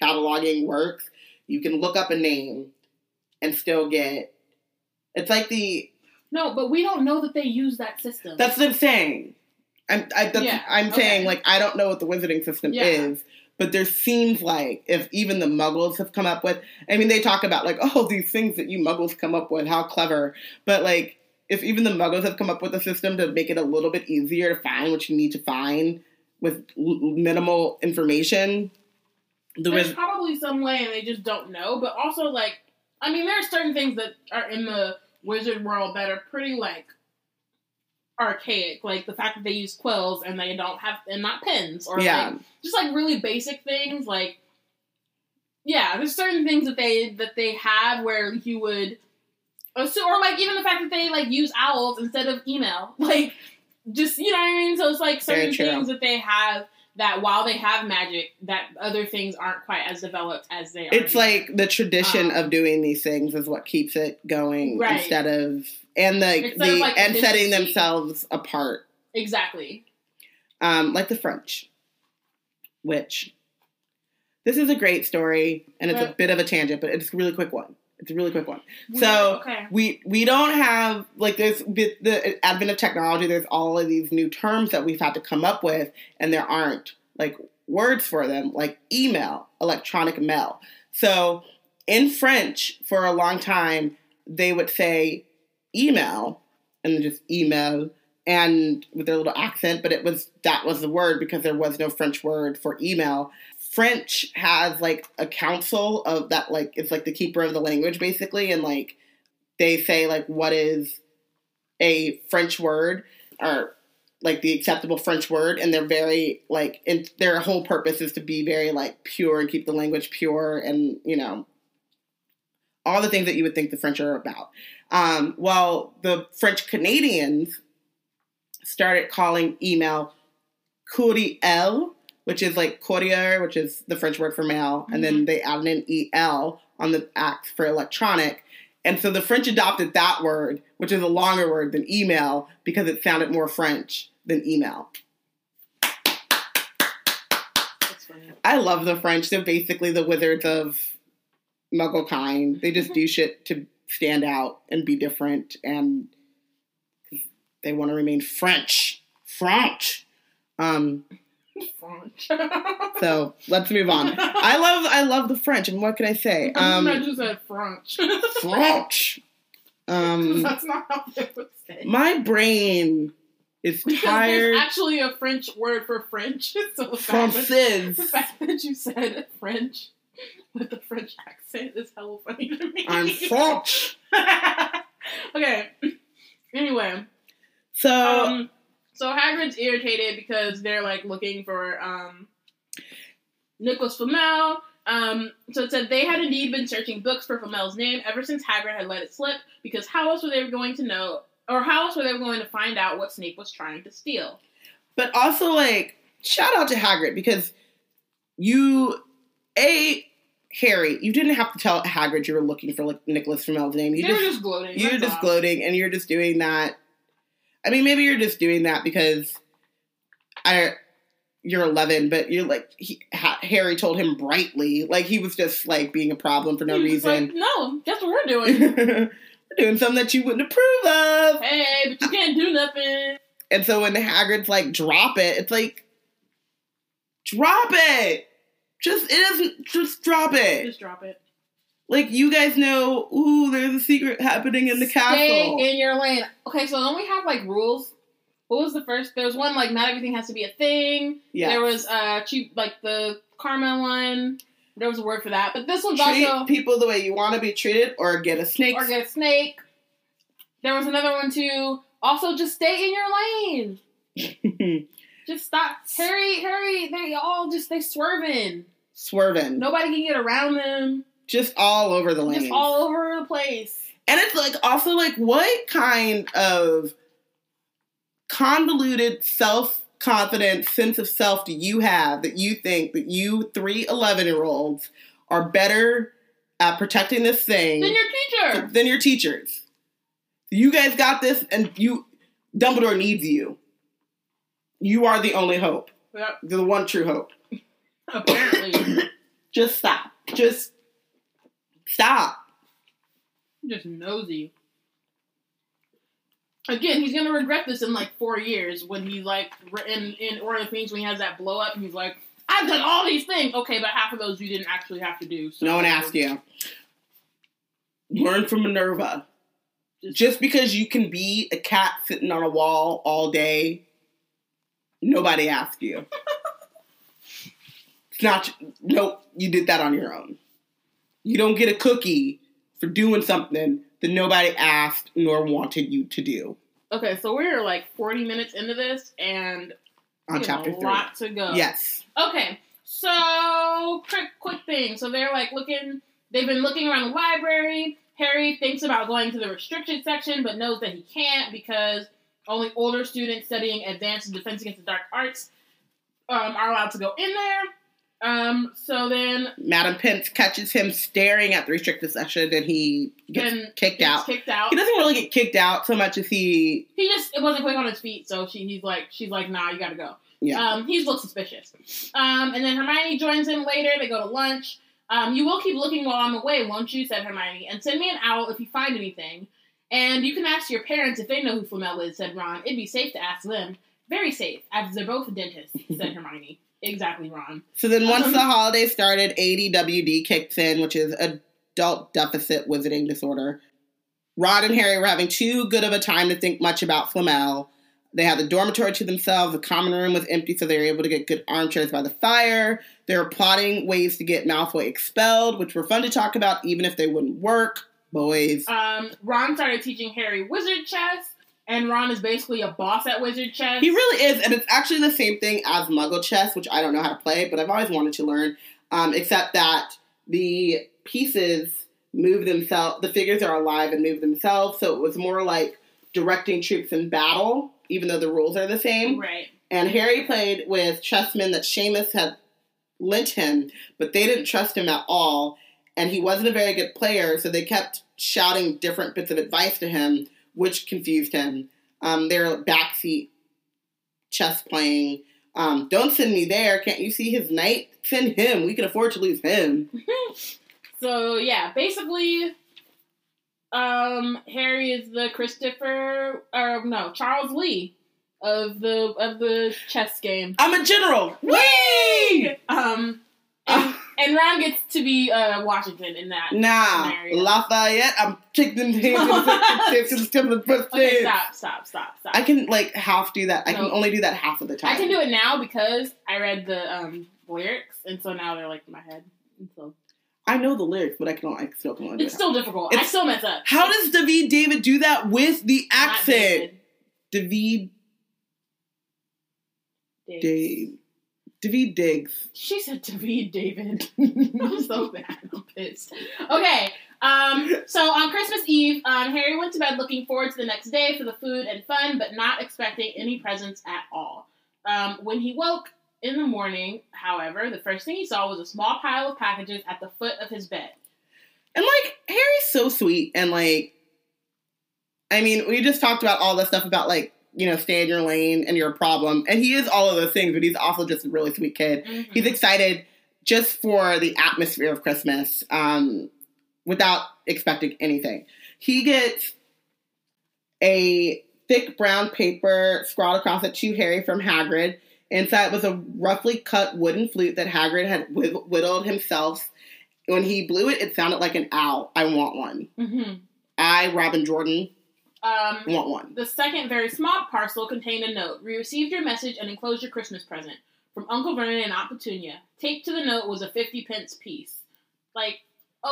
S2: cataloging works. You can look up a name and still get. It's like the
S1: No, but we don't know that they use that system.
S2: that's what I'm saying. I'm I, that's,
S1: Yeah,
S2: I'm saying like I don't know what the wizarding system
S1: Yeah.
S2: is, but there seems like if even the Muggles have come up with. I mean, they talk about like oh these things that you Muggles come up with, how clever. But like if even the Muggles have come up with a system to make it a little bit easier to find what you need to find with l- minimal information, the
S1: There's
S2: wiz-
S1: probably some way, and they just don't know. But also, like, I mean, there are certain things that are in the wizard world that are pretty like archaic, like the fact that they use quills and they don't have and not pens, or
S2: yeah
S1: like just like really basic things. Like, yeah, there's certain things that they that they have where you would, assume, or like even the fact that they like use owls instead of email, like just you know what I mean. So it's like certain things that they have that while they have magic, that other things aren't quite as developed as they are.
S2: it's like the tradition
S1: Um,
S2: of doing these things is what keeps it going
S1: Right.
S2: instead of and the,
S1: Instead of,
S2: the
S1: like,
S2: and setting themselves apart
S1: exactly.
S2: um, like the French, which this is a great story and it's a bit of a tangent, but it's a really quick one. It's a really quick one. So
S1: okay,
S2: we we don't have like there's the advent of technology. There's all of these new terms that we've had to come up with, and there aren't like words for them, like email, electronic mail. So in French, for a long time, they would say email and just email and with their little accent, but it was that was the word because there was no French word for email. French has like a council of that like it's like the keeper of the language basically and like they say like what is a French word or like the acceptable French word, and they're very like, and their whole purpose is to be very like pure and keep the language pure, and you know, all the things that you would think the French are about. Um, well, the French Canadians started calling email courriel, which is like courrier, which is the French word for mail, and then they added an el on the X for electronic. And so the French adopted that word, which is a longer word than email, because it sounded more French than email. I love the French. They're basically the wizards of muggle kind. They just do shit to stand out and be different, and they want to remain French. French. Um,
S1: French.
S2: so let's move on. I love I love the French, and what can I say?
S1: I
S2: Um,
S1: just said French.
S2: French. Um,
S1: That's not how they would say.
S2: my brain is
S1: Because
S2: tired.
S1: there's actually a French word for French. So the fact, that, the fact that you said French with the French accent is hella funny to me.
S2: I'm French.
S1: okay. Anyway,
S2: So
S1: um, so Hagrid's irritated because they're like looking for um Nicholas Flamel. Um, so it said they had indeed been searching books for Flamel's name ever since Hagrid had let it slip, because how else were they going to know, or how else were they going to find out what Snape was trying to steal?
S2: But also, like, shout out to Hagrid because you, a Harry, you didn't have to tell Hagrid you were looking for like Nicholas Flamel's name. You
S1: they were
S2: just,
S1: just gloating.
S2: you're just
S1: all.
S2: gloating, and you're just doing that. I mean, maybe you're just doing that because I, you're 11, but you're like he, Harry told him brightly, like he was just like being a problem for no reason.
S1: Like, no, that's what we're doing.
S2: we're doing something that you wouldn't approve of.
S1: hey, but you can't do nothing.
S2: And so when Hagrid's like, drop it, it's like, drop it. Just, it isn't, just drop it.
S1: Just drop it.
S2: Like, you guys know, ooh, there's a secret happening in the
S1: Stay
S2: castle.
S1: in your lane. Okay, so don't we have like rules? What was the first? There was one like not everything has to be a thing.
S2: yeah.
S1: There was uh cheap like the karma one. There was a word for that, but this one's
S2: Treat
S1: also treat
S2: people the way you want to be treated or get a snake.
S1: or get a snake. There was another one too. Also, just stay in your lane. Just stop, Harry. Harry, they all just they swerving.
S2: Swerving.
S1: Nobody can get around them.
S2: Just all over the land,
S1: Just all over the place.
S2: And it's like also like what kind of convoluted self confidence sense of self do you have that you think that you three 11 year olds are better at protecting this thing
S1: Then your teacher.
S2: than your teachers? You guys got this and you Dumbledore needs you. You are the only hope.
S1: Yep,
S2: the one true hope.
S1: apparently.
S2: Just stop. Just stop.
S1: just nosy. Again, he's gonna regret this in like four years when he's like in in Order of Phoenix when he has that blow up and he's like, I've done all these things. Okay, but half of those you didn't actually have to do. So
S2: No one asked you. Learn from Minerva.
S1: Just,
S2: Just because you can be a cat sitting on a wall all day, nobody asked you. it's not, nope, you did that on your own. You don't get a cookie for doing something that nobody asked nor wanted you to do
S1: okay, so we're like forty minutes into this and
S2: on chapter
S1: a
S2: three.
S1: lot to go.
S2: Yes.
S1: Okay, so quick, quick thing. So they're like looking. They've been looking around the library. Harry thinks about going to the restricted section, but knows that he can't because only older students studying advanced defense against the dark arts um, are allowed to go in there. Um, so then
S2: Madam Pince catches him staring at the restricted section and he gets
S1: then
S2: kicked
S1: gets
S2: out.
S1: Kicked out.
S2: He doesn't really get kicked out so much as he,
S1: He just it wasn't quick on his feet, so she he's like she's like nah, you gotta go.
S2: yeah.
S1: Um, he looks suspicious. Um, and then Hermione joins him later. They go to lunch. Um, you will keep looking while I'm away, won't you? said Hermione. And send me an owl if you find anything. And you can ask your parents if they know who Flamel is, said Ron. It'd be safe to ask them. Very safe, as they're both dentists, said Hermione. Exactly, Ron.
S2: So then, once
S1: Um,
S2: the holiday started, ADWD kicks in, which is adult deficit wizarding disorder. Ron and Harry were having too good of a time to think much about Flamel. They had the dormitory to themselves. The common room was empty, so they were able to get good armchairs by the fire. They were plotting ways to get Malfoy expelled, which were fun to talk about, even if they wouldn't work. Boys.
S1: Um, Ron started teaching Harry wizard chess. And Ron is basically a boss at Wizard Chess.
S2: He really is, and it's actually the same thing as Muggle chess, which I don't know how to play, but I've always wanted to learn. Um, except that the pieces move themselves, the figures are alive and move themselves, so it was more like directing troops in battle, even though the rules are the same.
S1: right.
S2: And Harry played with chessmen that Seamus had lent him, but they didn't trust him at all. And he wasn't a very good player, so they kept shouting different bits of advice to him, which confused him. Um, they're backseat chess playing. Um, don't send me there. Can't you see his knight? Send him. We can afford to lose him.
S1: So yeah, basically, um, Harry is the Christopher or no Charles Lee of the of the chess game.
S2: I'm a general. Whee!
S1: Um, and, Ron gets to be uh, Washington in that.
S2: Nah,
S1: Scenario.
S2: Lafayette. I'm taking the
S1: Okay, stop, stop, stop, stop.
S2: I can like half do that. I can only do that half of the time.
S1: I can do it now because I read the um, lyrics, and so now they're like in my head. And so
S2: I know the lyrics, but I can't. I still can only do
S1: it's still difficult. I
S2: It's-
S1: still mess up.
S2: How does David David do that with the accent?
S1: David.
S2: David Dave. Daveed Diggs.
S1: She said be David. I'm so bad. I'm pissed. Okay. Um, so on Christmas Eve, um, Harry went to bed looking forward to the next day for the food and fun, but not expecting any presents at all. Um, when he woke in the morning, however, the first thing he saw was a small pile of packages at the foot of his bed.
S2: And like Harry's so sweet and like I mean, we just talked about all the stuff about like, you know, stay in your lane and you're a problem. And he is all of those things, but he's also just a really sweet kid.
S1: Mhm.
S2: He's excited just for the atmosphere of Christmas, um, without expecting anything. He gets a thick brown paper scrawled across it to Harry from Hagrid. Inside was a roughly cut wooden flute that Hagrid had whitt- whittled himself. When he blew it, it sounded like an owl. I want one.
S1: Mhm.
S2: I, Robin Jordan,
S1: Um,
S2: want one.
S1: The second very small parcel contained a note. We received your message and enclosed your Christmas present from Uncle Vernon and Aunt Petunia. Taped to the note was a 50 pence piece. Like,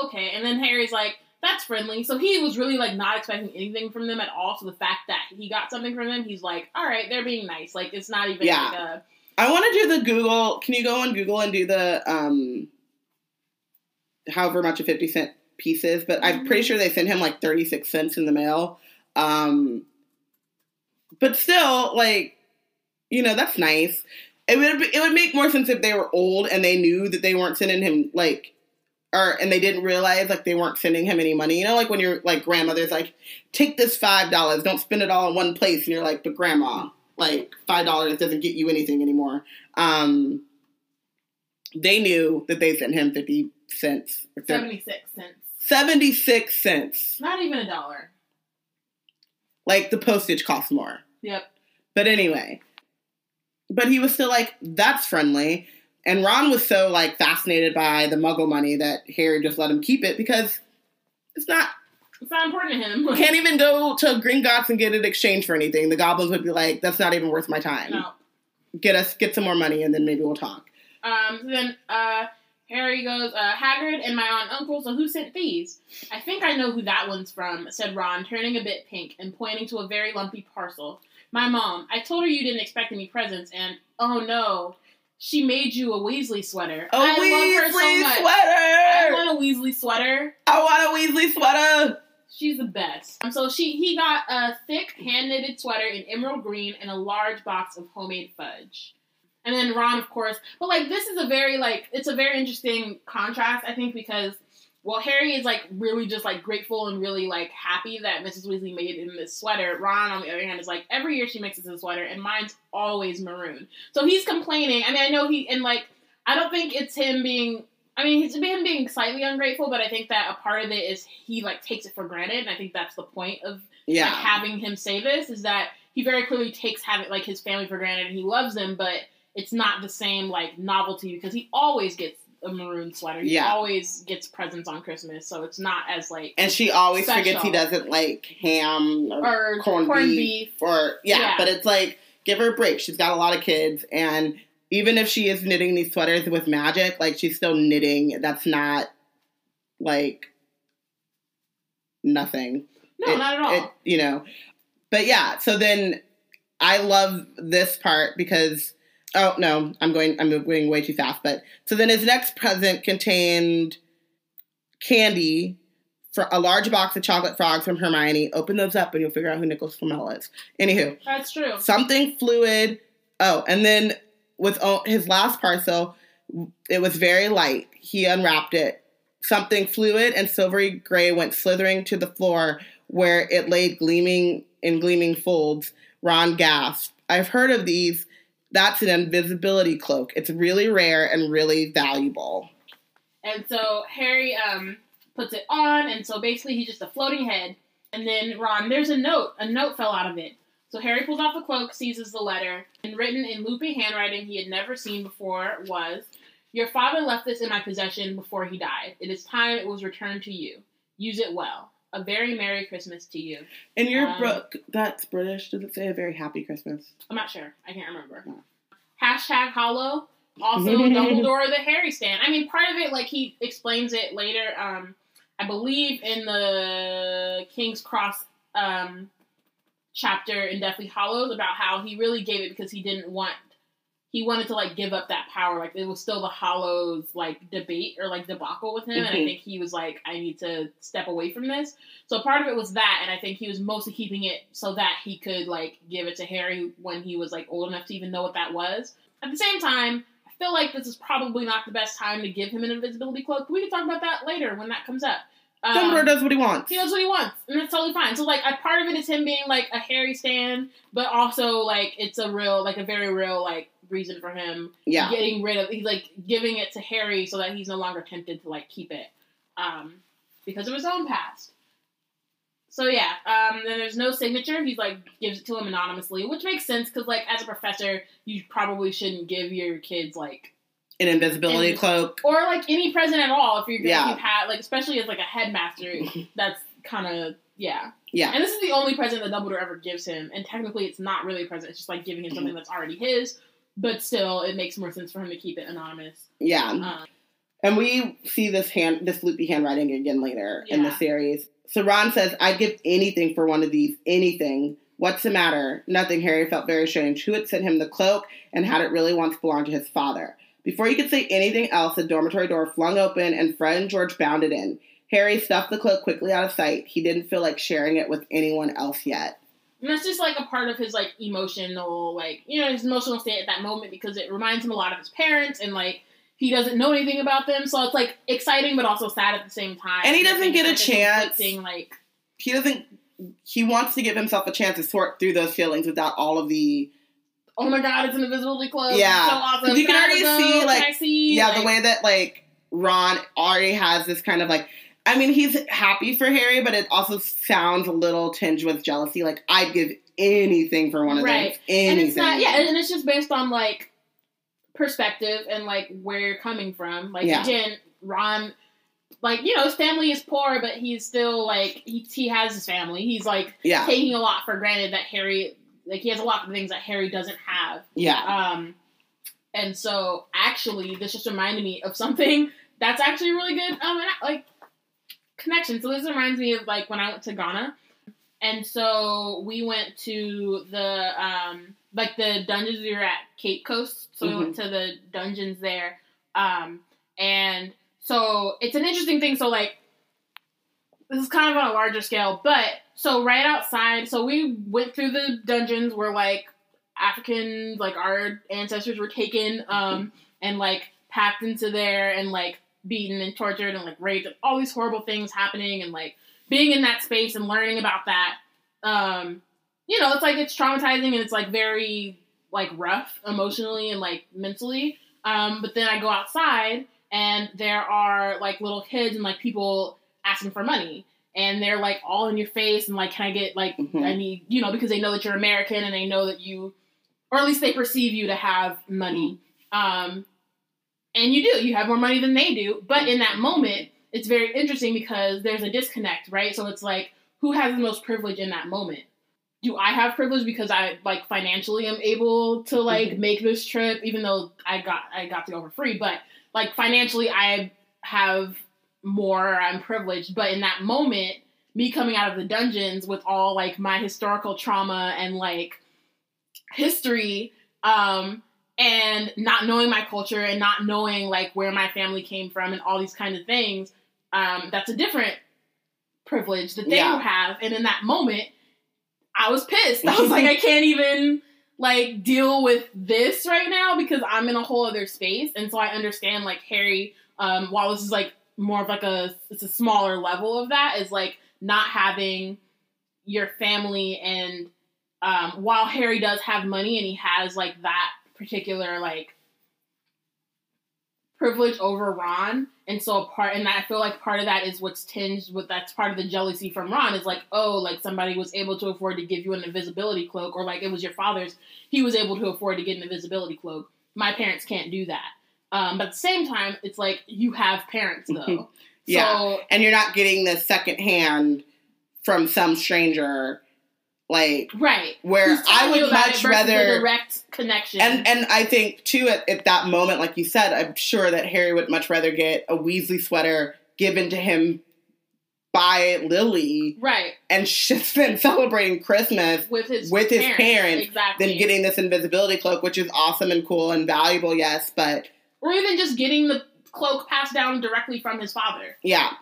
S1: okay. And then Harry's like, that's friendly. So he was really like not expecting anything from them at all. So the fact that he got something from them, he's like, all right, they're being nice. Like, it's not even
S2: Yeah.
S1: like a.
S2: I want to do the Google. Can you go on Google and do the um, however much a fifty cent piece is? But I'm pretty sure they sent him like thirty six cents in the mail. Um, but still, like you know, that's nice. It would be, it would make more sense if they were old and they knew that they weren't sending him like. Or and they didn't realize like they weren't sending him any money. You know, like when your like grandmother's like, take this five dollars, don't spend it all in one place, and you're like, but grandma, like five dollars doesn't get you anything anymore. Um, they knew that they sent him fifty cents, or
S1: 76 cents.
S2: seventy six cents.
S1: Not even a dollar.
S2: Like the postage costs more.
S1: Yep.
S2: But anyway, but he was still like, that's friendly. And Ron was so like fascinated by the Muggle money that Harry just let him keep it because it's not
S1: It's not important to him.
S2: can't even go to Gringotts and get it exchanged for anything. The goblins would be like, that's not even worth my time.
S1: no.
S2: Get us get some more money and then maybe we'll talk.
S1: Um, so then uh, Harry goes, uh, Hagrid and my aunt and uncle, so who sent these? I think I know who that one's from, said Ron, turning a bit pink and pointing to a very lumpy parcel. My mom. I told her you didn't expect any presents, and oh no, she made you a Weasley sweater.
S2: A
S1: I
S2: Weasley
S1: love her so much. I want a Weasley sweater.
S2: I want a Weasley sweater.
S1: She's the best. Um, so she he got a thick hand knitted sweater in emerald green and a large box of homemade fudge. And then Ron, of course, but like this is a very like it's a very interesting contrast, I think, because well, Harry is like really just like grateful and really like happy that Mrs. Weasley made him this sweater. Ron, on the other hand, is like every year she makes us a sweater, and mine's always maroon. So he's complaining. I mean, I know he and like I don't think it's him being. I mean, it's him being slightly ungrateful, but I think that a part of it is he like takes it for granted, and I think that's the point of
S2: Yeah.
S1: like having him say this is that he very clearly takes having like his family for granted, and he loves them, but it's not the same like novelty because he always gets a maroon sweater. He
S2: Yeah.
S1: always gets presents on Christmas, so it's not as like
S2: and she always forgets he doesn't like ham or,
S1: or
S2: corned,
S1: corned
S2: beef,
S1: beef.
S2: or yeah,
S1: Yeah.
S2: but it's like give her a break. She's got a lot of kids and even if she is knitting these sweaters with magic, like she's still knitting. That's not like nothing.
S1: No,
S2: It-
S1: not at all.
S2: It, you know, but yeah, so then I love this part because oh no, I'm going I'm going way too fast. But so then his next present contained candy for a large box of chocolate frogs from Hermione. Open those up and you'll figure out who Nicholas Flamel is. Anywho,
S1: That's true.
S2: something fluid. Oh, and then with his last parcel, it was very light. He unwrapped it. Something fluid and silvery gray went slithering to the floor where it lay gleaming in gleaming folds. Ron gasped. I've heard of these. That's an invisibility cloak. It's really rare and really valuable.
S1: And so Harry um, puts it on, and so basically he's just a floating head. And then Ron, there's a note. A note fell out of it. So Harry pulls off the cloak, seizes the letter, and written in loopy handwriting he had never seen before was, Your father left this in my possession before he died. It is time it was returned to you. Use it well. A very Merry Christmas to you.
S2: In your
S1: Um,
S2: book, that's British. Does it say a very happy Christmas?
S1: I'm not sure. I can't remember. Hashtag hollow. Also, Dumbledore the Harry stand. I mean, part of it, like he explains it later. Um, I believe in the King's Cross um chapter in Deathly Hallows about how he really gave it because he didn't want. He wanted to like give up that power. Like it was still the Hallows like debate or like debacle with him, and I
S2: Mhm.
S1: think he was like, I need to step away from this. So part of it was that, and I think he was mostly keeping it so that he could like give it to Harry when he was like old enough to even know what that was. At the same time, I feel like this is probably not the best time to give him an invisibility cloak. We can talk about that later when that comes up. Um,
S2: Dumbledore does what he wants.
S1: he does what he wants, and that's totally fine. So like, a part of it is him being like a Harry stan, but also like it's a real, like a very real like reason for him
S2: Yeah.
S1: getting rid of. He's like giving it to Harry so that he's no longer tempted to like keep it, um, because of his own past. So yeah, um, then there's no signature. He's like gives it to him anonymously, which makes sense because like as a professor, you probably shouldn't give your kids like
S2: An invisibility cloak.
S1: or like any present at all if you're gonna
S2: Yeah.
S1: keep hat like especially as like a headmaster. that's kind of yeah.
S2: Yeah.
S1: And this is the only present that Dumbledore ever gives him, and technically it's not really a present. It's just like giving him something that's already his. But still, it makes more sense for him to keep it anonymous.
S2: Yeah.
S1: Um,
S2: And we see this hand, this loopy handwriting again later in the series. So Ron says, "I'd give anything for one of these. Anything. What's the matter? Nothing." Harry felt very strange. Who had sent him the cloak, and had it really once belonged to his father? Before he could say anything else, the dormitory door flung open, and Fred and George bounded in. Harry stuffed the cloak quickly out of sight. He didn't feel like sharing it with anyone else yet.
S1: And that's just like a part of his like emotional, like you know, his emotional state at that moment because it reminds him a lot of his parents, and like he doesn't know anything about them, so it's like exciting but also sad at the same time.
S2: And he doesn't
S1: think
S2: get a chance.
S1: conflicting, Like
S2: He doesn't. He wants to give himself a chance to sort through those feelings without all of the
S1: oh my god, it's an invisibility cloak.
S2: Yeah.
S1: so awesome.
S2: You can already see, like-
S1: see?
S2: Yeah,
S1: Like,
S2: the way that like Ron already has this kind of like I mean, he's happy for Harry, but it also sounds a little tinged with jealousy. Like I'd give anything for one of
S1: Right.
S2: those. Anything.
S1: and it's not yeah and it's just based on like perspective and like where you're coming from like
S2: Yeah.
S1: again ron like you know his family is poor but he's still like he, he has his family he's like
S2: Yeah.
S1: taking a lot for granted that harry like he has a lot of things that harry doesn't have
S2: Yeah.
S1: um and so actually this just reminded me of something that's actually really good um like connection. So this reminds me of like when i went to ghana. And so we went to the um like the dungeons we were at cape coast. So we went to the dungeons there. Um and so it's an interesting thing. So like this is kind of on a larger scale but so right outside so we went through the dungeons where like africans like our ancestors were taken um and like packed into there and like beaten and tortured and like raped and all these horrible things happening and like being in that space and learning about that um you know it's like it's traumatizing and it's like very like rough emotionally and like mentally. Um but then i go outside and there are like little kids and like people asking for money. And they're like all in your face and like can i get like
S2: Mhm.
S1: i need you know because they know that you're american and they know that you or at least they perceive you to have money. Um and you do. You have more money than they do. But in that moment it's very interesting because there's a disconnect right? So it's like who has the most privilege in that moment? Do i have privilege because i like financially am able to like
S2: Mhm.
S1: make this trip even though i got i got to go for free? But like financially i have more i'm privileged. But in that moment me coming out of the dungeons with all like my historical trauma and like history um and not knowing my culture and not knowing like where my family came from and all these kind of things um that's a different privilege that they
S2: Yeah.
S1: have. And in that moment i was pissed. I was like i can't even like deal with this right now because i'm in a whole other space. And so i understand like harry um while this is like more of like a it's a smaller level of that is like not having your family and um, while Harry does have money and he has like that particular like privilege over Ron, and so a part and I feel like part of that is what's tinged with that's part of the jealousy from Ron is like oh like somebody was able to afford to give you an invisibility cloak or like it was your father's he was able to afford to get an invisibility cloak. My parents can't do that. Um, but at the same time, it's like you have parents though.
S2: Yeah.
S1: So
S2: and you're not getting this second hand from some stranger like
S1: right.
S2: where I would much rather
S1: direct connection.
S2: and and I think too at, at that moment, like you said, I'm sure that Harry would much rather get a Weasley sweater given to him by Lily
S1: right
S2: and just been celebrating Christmas
S1: with his
S2: with his parents
S1: exactly.
S2: than getting this invisibility cloak, which is awesome and cool and valuable, yes, but
S1: or even just getting the cloak passed down directly from his father.
S2: yeah.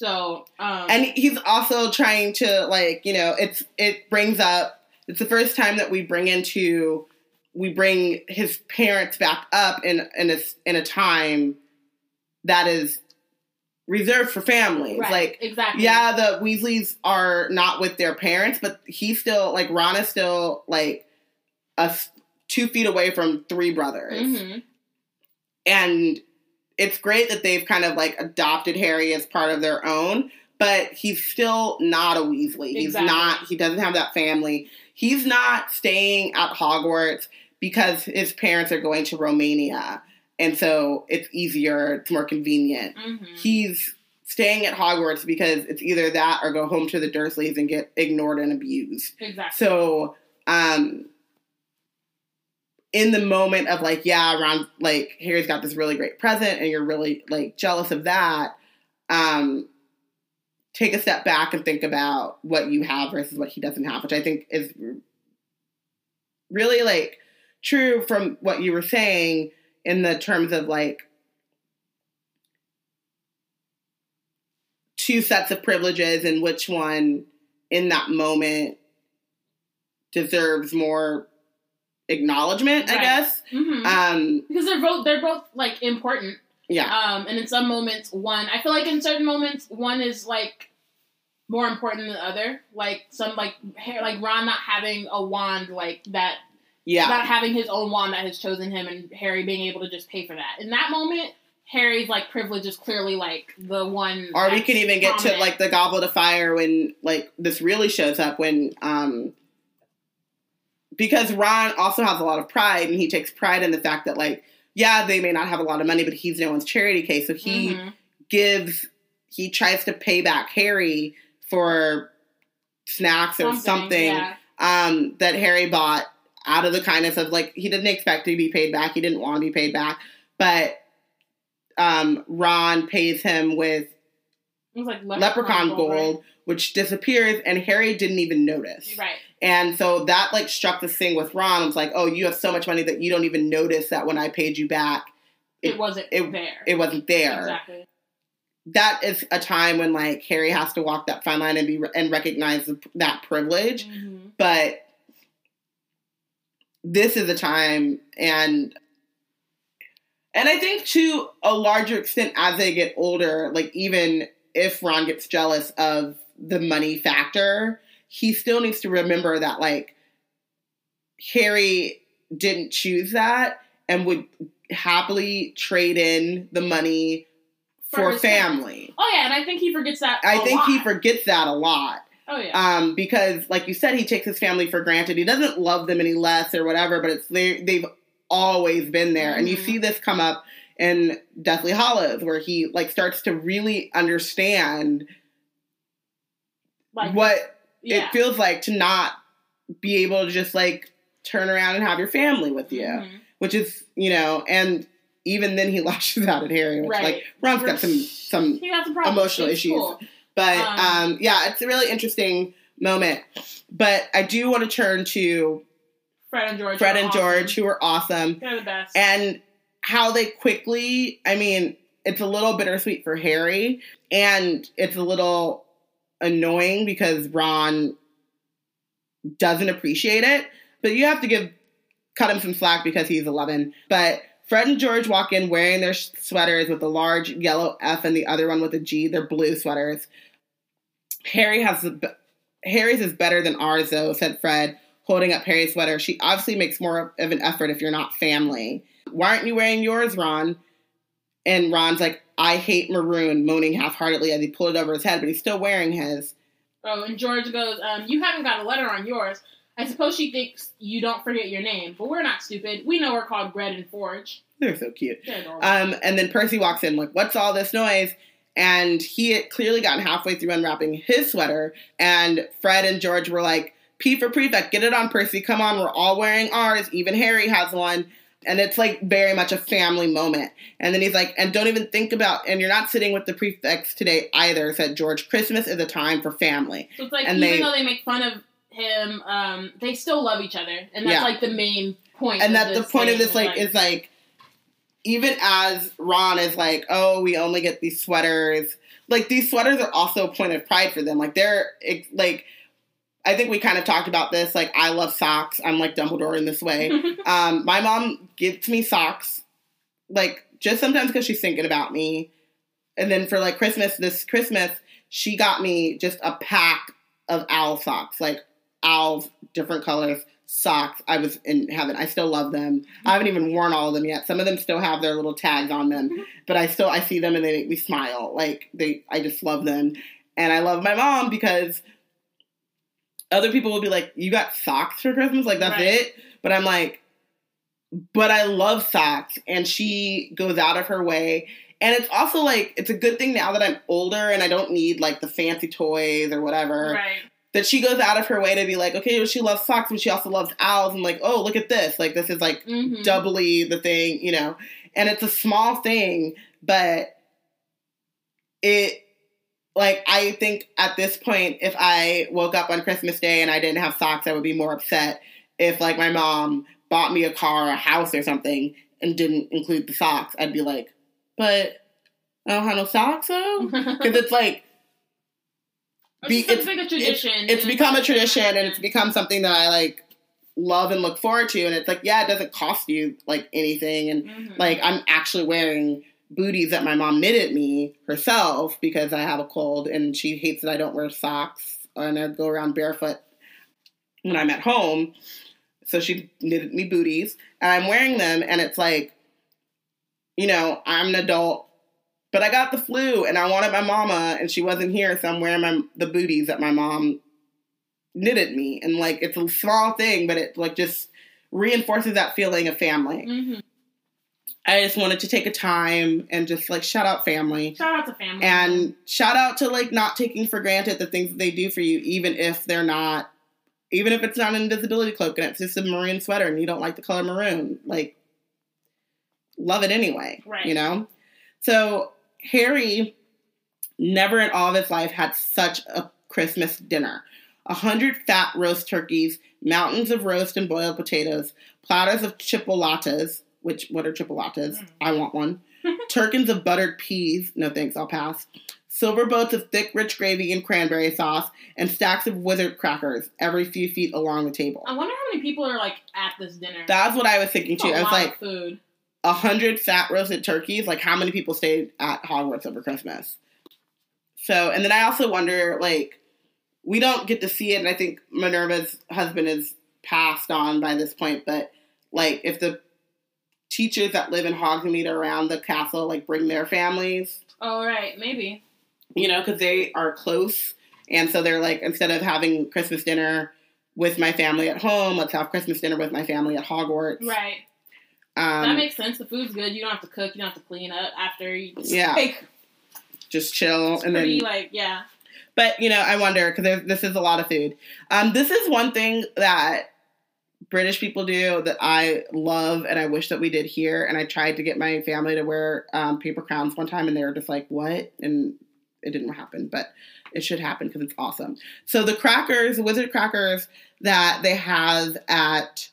S1: So um,
S2: And he's also trying to like, you know, it's it brings up it's the first time that we bring into we bring his parents back up in in a in a time that is reserved for families.
S1: right,
S2: Like
S1: exactly.
S2: yeah, the Weasleys are not with their parents, but he's still like Ron is still like a two feet away from three brothers,
S1: hmm
S2: and it's great that they've kind of like adopted Harry as part of their own. But he's still not a Weasley. He's not. He doesn't have that family. He's not staying at Hogwarts because his parents are going to Romania, and so it's easier. It's more convenient
S1: hmm
S2: he's staying at Hogwarts because it's either that or go home to the Dursleys and get ignored and abused.
S1: exactly.
S2: So, um, in the moment of like, yeah, Ron, like Harry's got this really great present, and you're really like jealous of that. Um, take a step back and think about what you have versus what he doesn't have, which I think is really like true from what you were saying in the terms of like two sets of privileges and which one in that moment deserves more acknowledgement, I
S1: Right.
S2: guess.
S1: hmm
S2: Um,
S1: because they're both they're both like important.
S2: yeah,
S1: Um, and in some moments, one I feel like in certain moments, one is like more important than the other. Like some like hair, like Ron not having a wand like that
S2: yeah,
S1: not having his own wand that has chosen him and Harry being able to just pay for that. In that moment, Harry's like privilege is clearly like the one.
S2: or we can even get to like the goblet of fire when like this really shows up when um because Ron also has a lot of pride and he takes pride in the fact that like yeah they may not have a lot of money but he's no one's charity case so he
S1: Mhm.
S2: gives he tries to pay back Harry for snacks or something,
S1: yeah.
S2: um, that Harry bought out of the kindness of like he didn't expect to be paid back. He didn't want to be paid back, but um, Ron pays him with
S1: It was like
S2: leprechaun, gold, which disappears, and Harry didn't even notice.
S1: Right.
S2: And so that like struck this thing with Ron. It was like, oh, you have so much money that you don't even notice that when I paid you back,
S1: It,
S2: It-
S1: wasn't
S2: it-
S1: there.
S2: it wasn't there.
S1: Exactly.
S2: That is a time when like Harry has to walk that fine line and be and recognize that privilege.
S1: Mhm.
S2: but this is a time and and I think to a larger extent as they get older, like even if Ron gets jealous of the money factor, he still needs to remember that like Harry didn't choose that and would happily trade in the money
S1: For
S2: for, family.
S1: Oh yeah, and I think he forgets that.
S2: I think he forgets that a lot
S1: Oh yeah.
S2: um, because, like you said, he takes his family for granted. He doesn't love them any less or whatever, but it's they, they've always been there, and you
S1: Mhm.
S2: see this come up in Deathly Hallows, where he like starts to really understand
S1: like
S2: what
S1: yeah.
S2: it feels like to not be able to just like turn around and have your family with you,
S1: Mhm.
S2: which is you know, and even then he lashes out at Harry, which
S1: Right.
S2: like Ron's got some some
S1: some
S2: emotional
S1: It's
S2: issues.
S1: cool.
S2: But
S1: Um,
S2: um, yeah, it's a really interesting moment. But I do want to turn to
S1: Fred and George.
S2: Fred and
S1: awesome.
S2: George, who are awesome,
S1: They're the best.
S2: and how they quickly. I mean, it's a little bittersweet for Harry, and it's a little annoying because Ron doesn't appreciate it. But you have to give cut him some slack because he's 11. But Fred and George walk in wearing their sweaters with a large yellow F and the other one with a G. They're blue sweaters. Harry has Harry's is better than ours though, said Fred, holding up Harry's sweater. She obviously makes more of an effort if you're not family. Why aren't you wearing yours, Ron? And Ron's like, I hate maroon, moaning half-heartedly as he pulled it over his head, but he's still wearing his.
S1: oh, and George goes, um, "You haven't got a letter on yours. I suppose she thinks you don't forget your name, but we're not stupid. We know we're called Bread and Forge.
S2: They're so cute.
S1: They're.
S2: Um, and then Percy walks in, like, what's all this noise? And he had clearly gotten halfway through unwrapping his sweater. And Fred and George were like, P for prefect, get it on, Percy. Come on, we're all wearing ours. Even Harry has one. And it's like very much a family moment. And then he's like, and don't even think about, and you're not sitting with the prefects today either, said George. Christmas is a time for family.
S1: so it's like
S2: and
S1: even
S2: they-
S1: though they make fun of him, um, they still love each other, and that's
S2: Yeah.
S1: like the main point.
S2: and
S1: of
S2: that the point of this like is like even as Ron is like, oh, we only get these sweaters. Like these sweaters are also a point of pride for them. Like they're like, I think we kind of talked about this. Like I love socks. I'm like Dumbledore in this way. um, my mom gives me socks, like just sometimes because she's thinking about me. And then for like Christmas, this Christmas, she got me just a pack of owl socks, like owls, different colors socks. I was in heaven. I still love them. I haven't even worn all of them yet. Some of them still have their little tags on them, but I still I see them and they make me smile. Like they, I just love them, and I love my mom because other people will be like, "You got socks for Christmas? Like that's
S1: Right.
S2: it?" But I'm like, but I love socks, and she goes out of her way. And it's also like it's a good thing now that I'm older and I don't need like the fancy toys or whatever
S1: right.
S2: that she goes out of her way to be like, okay, well, she loves socks, but she also loves owls. And like, oh, look at this. Like, this is like
S1: Mhm.
S2: doubly the thing, you know. And it's a small thing, but it, like, I think at this point, if I woke up on Christmas Day and I didn't have socks, I would be more upset if, like, my mom bought me a car or a house or something and didn't include the socks. I'd be like, but I don't have no socks, though? Because it's like, be-
S1: it's, like a tradition.
S2: it's
S1: and
S2: become a tradition and it's become something that I like love and look forward to and it's like yeah it doesn't cost you like anything and
S1: Mhm.
S2: like I'm actually wearing booties that my mom knitted me herself because I have a cold and she hates that I don't wear socks and I go around barefoot when I'm at home so she knitted me booties and I'm wearing them and it's like you know I'm an adult but I got the flu and I wanted my mama and she wasn't here, so I'm wearing my the booties that my mom knitted me. And like it's a small thing, but it like just reinforces that feeling of family.
S1: Mhm.
S2: I just wanted to take a time and just like shout out family.
S1: Shout out to family.
S2: And shout out to like not taking for granted the things that they do for you, even if they're not even if it's not an invisibility cloak and it's just a maroon sweater and you don't like the color maroon. Like love it anyway.
S1: Right.
S2: You know? So Harry never in all of his life had such a Christmas dinner. A hundred fat roast turkeys, mountains of roast and boiled potatoes, platters of chipolatas, which what are chipolatas?
S1: Mm.
S2: I want one. Turkins of buttered peas, no thanks, I'll pass. Silver boats of thick, rich gravy and cranberry sauce, and stacks of wizard crackers every few feet along the table.
S1: I wonder how many people are like at this dinner.
S2: That's what I was thinking too. I was like,
S1: food.
S2: a hundred fat roasted turkeys. Like, how many people stayed at Hogwarts over Christmas? So, and then I also wonder, like, we don't get to see it, and I think Minerva's husband is passed on by this point. But like, if the teachers that live in Hogsmeade around the castle like bring their families,
S1: Oh right, maybe.
S2: you know, because they are close, and so they're like, instead of having Christmas dinner with my family at home, let's have Christmas dinner with my family at Hogwarts.
S1: Right.
S2: Um,
S1: that makes sense. The food's good. You don't have to cook. You don't have to clean up after you.
S2: Yeah.
S1: Like,
S2: just chill and then
S1: pretty like yeah.
S2: But you know, I wonder because this is a lot of food. Um, this is one thing that British people do that I love, and I wish that we did here. And I tried to get my family to wear um, paper crowns one time, and they were just like, "What?" And it didn't happen, but it should happen because it's awesome. So the crackers, the wizard crackers that they have at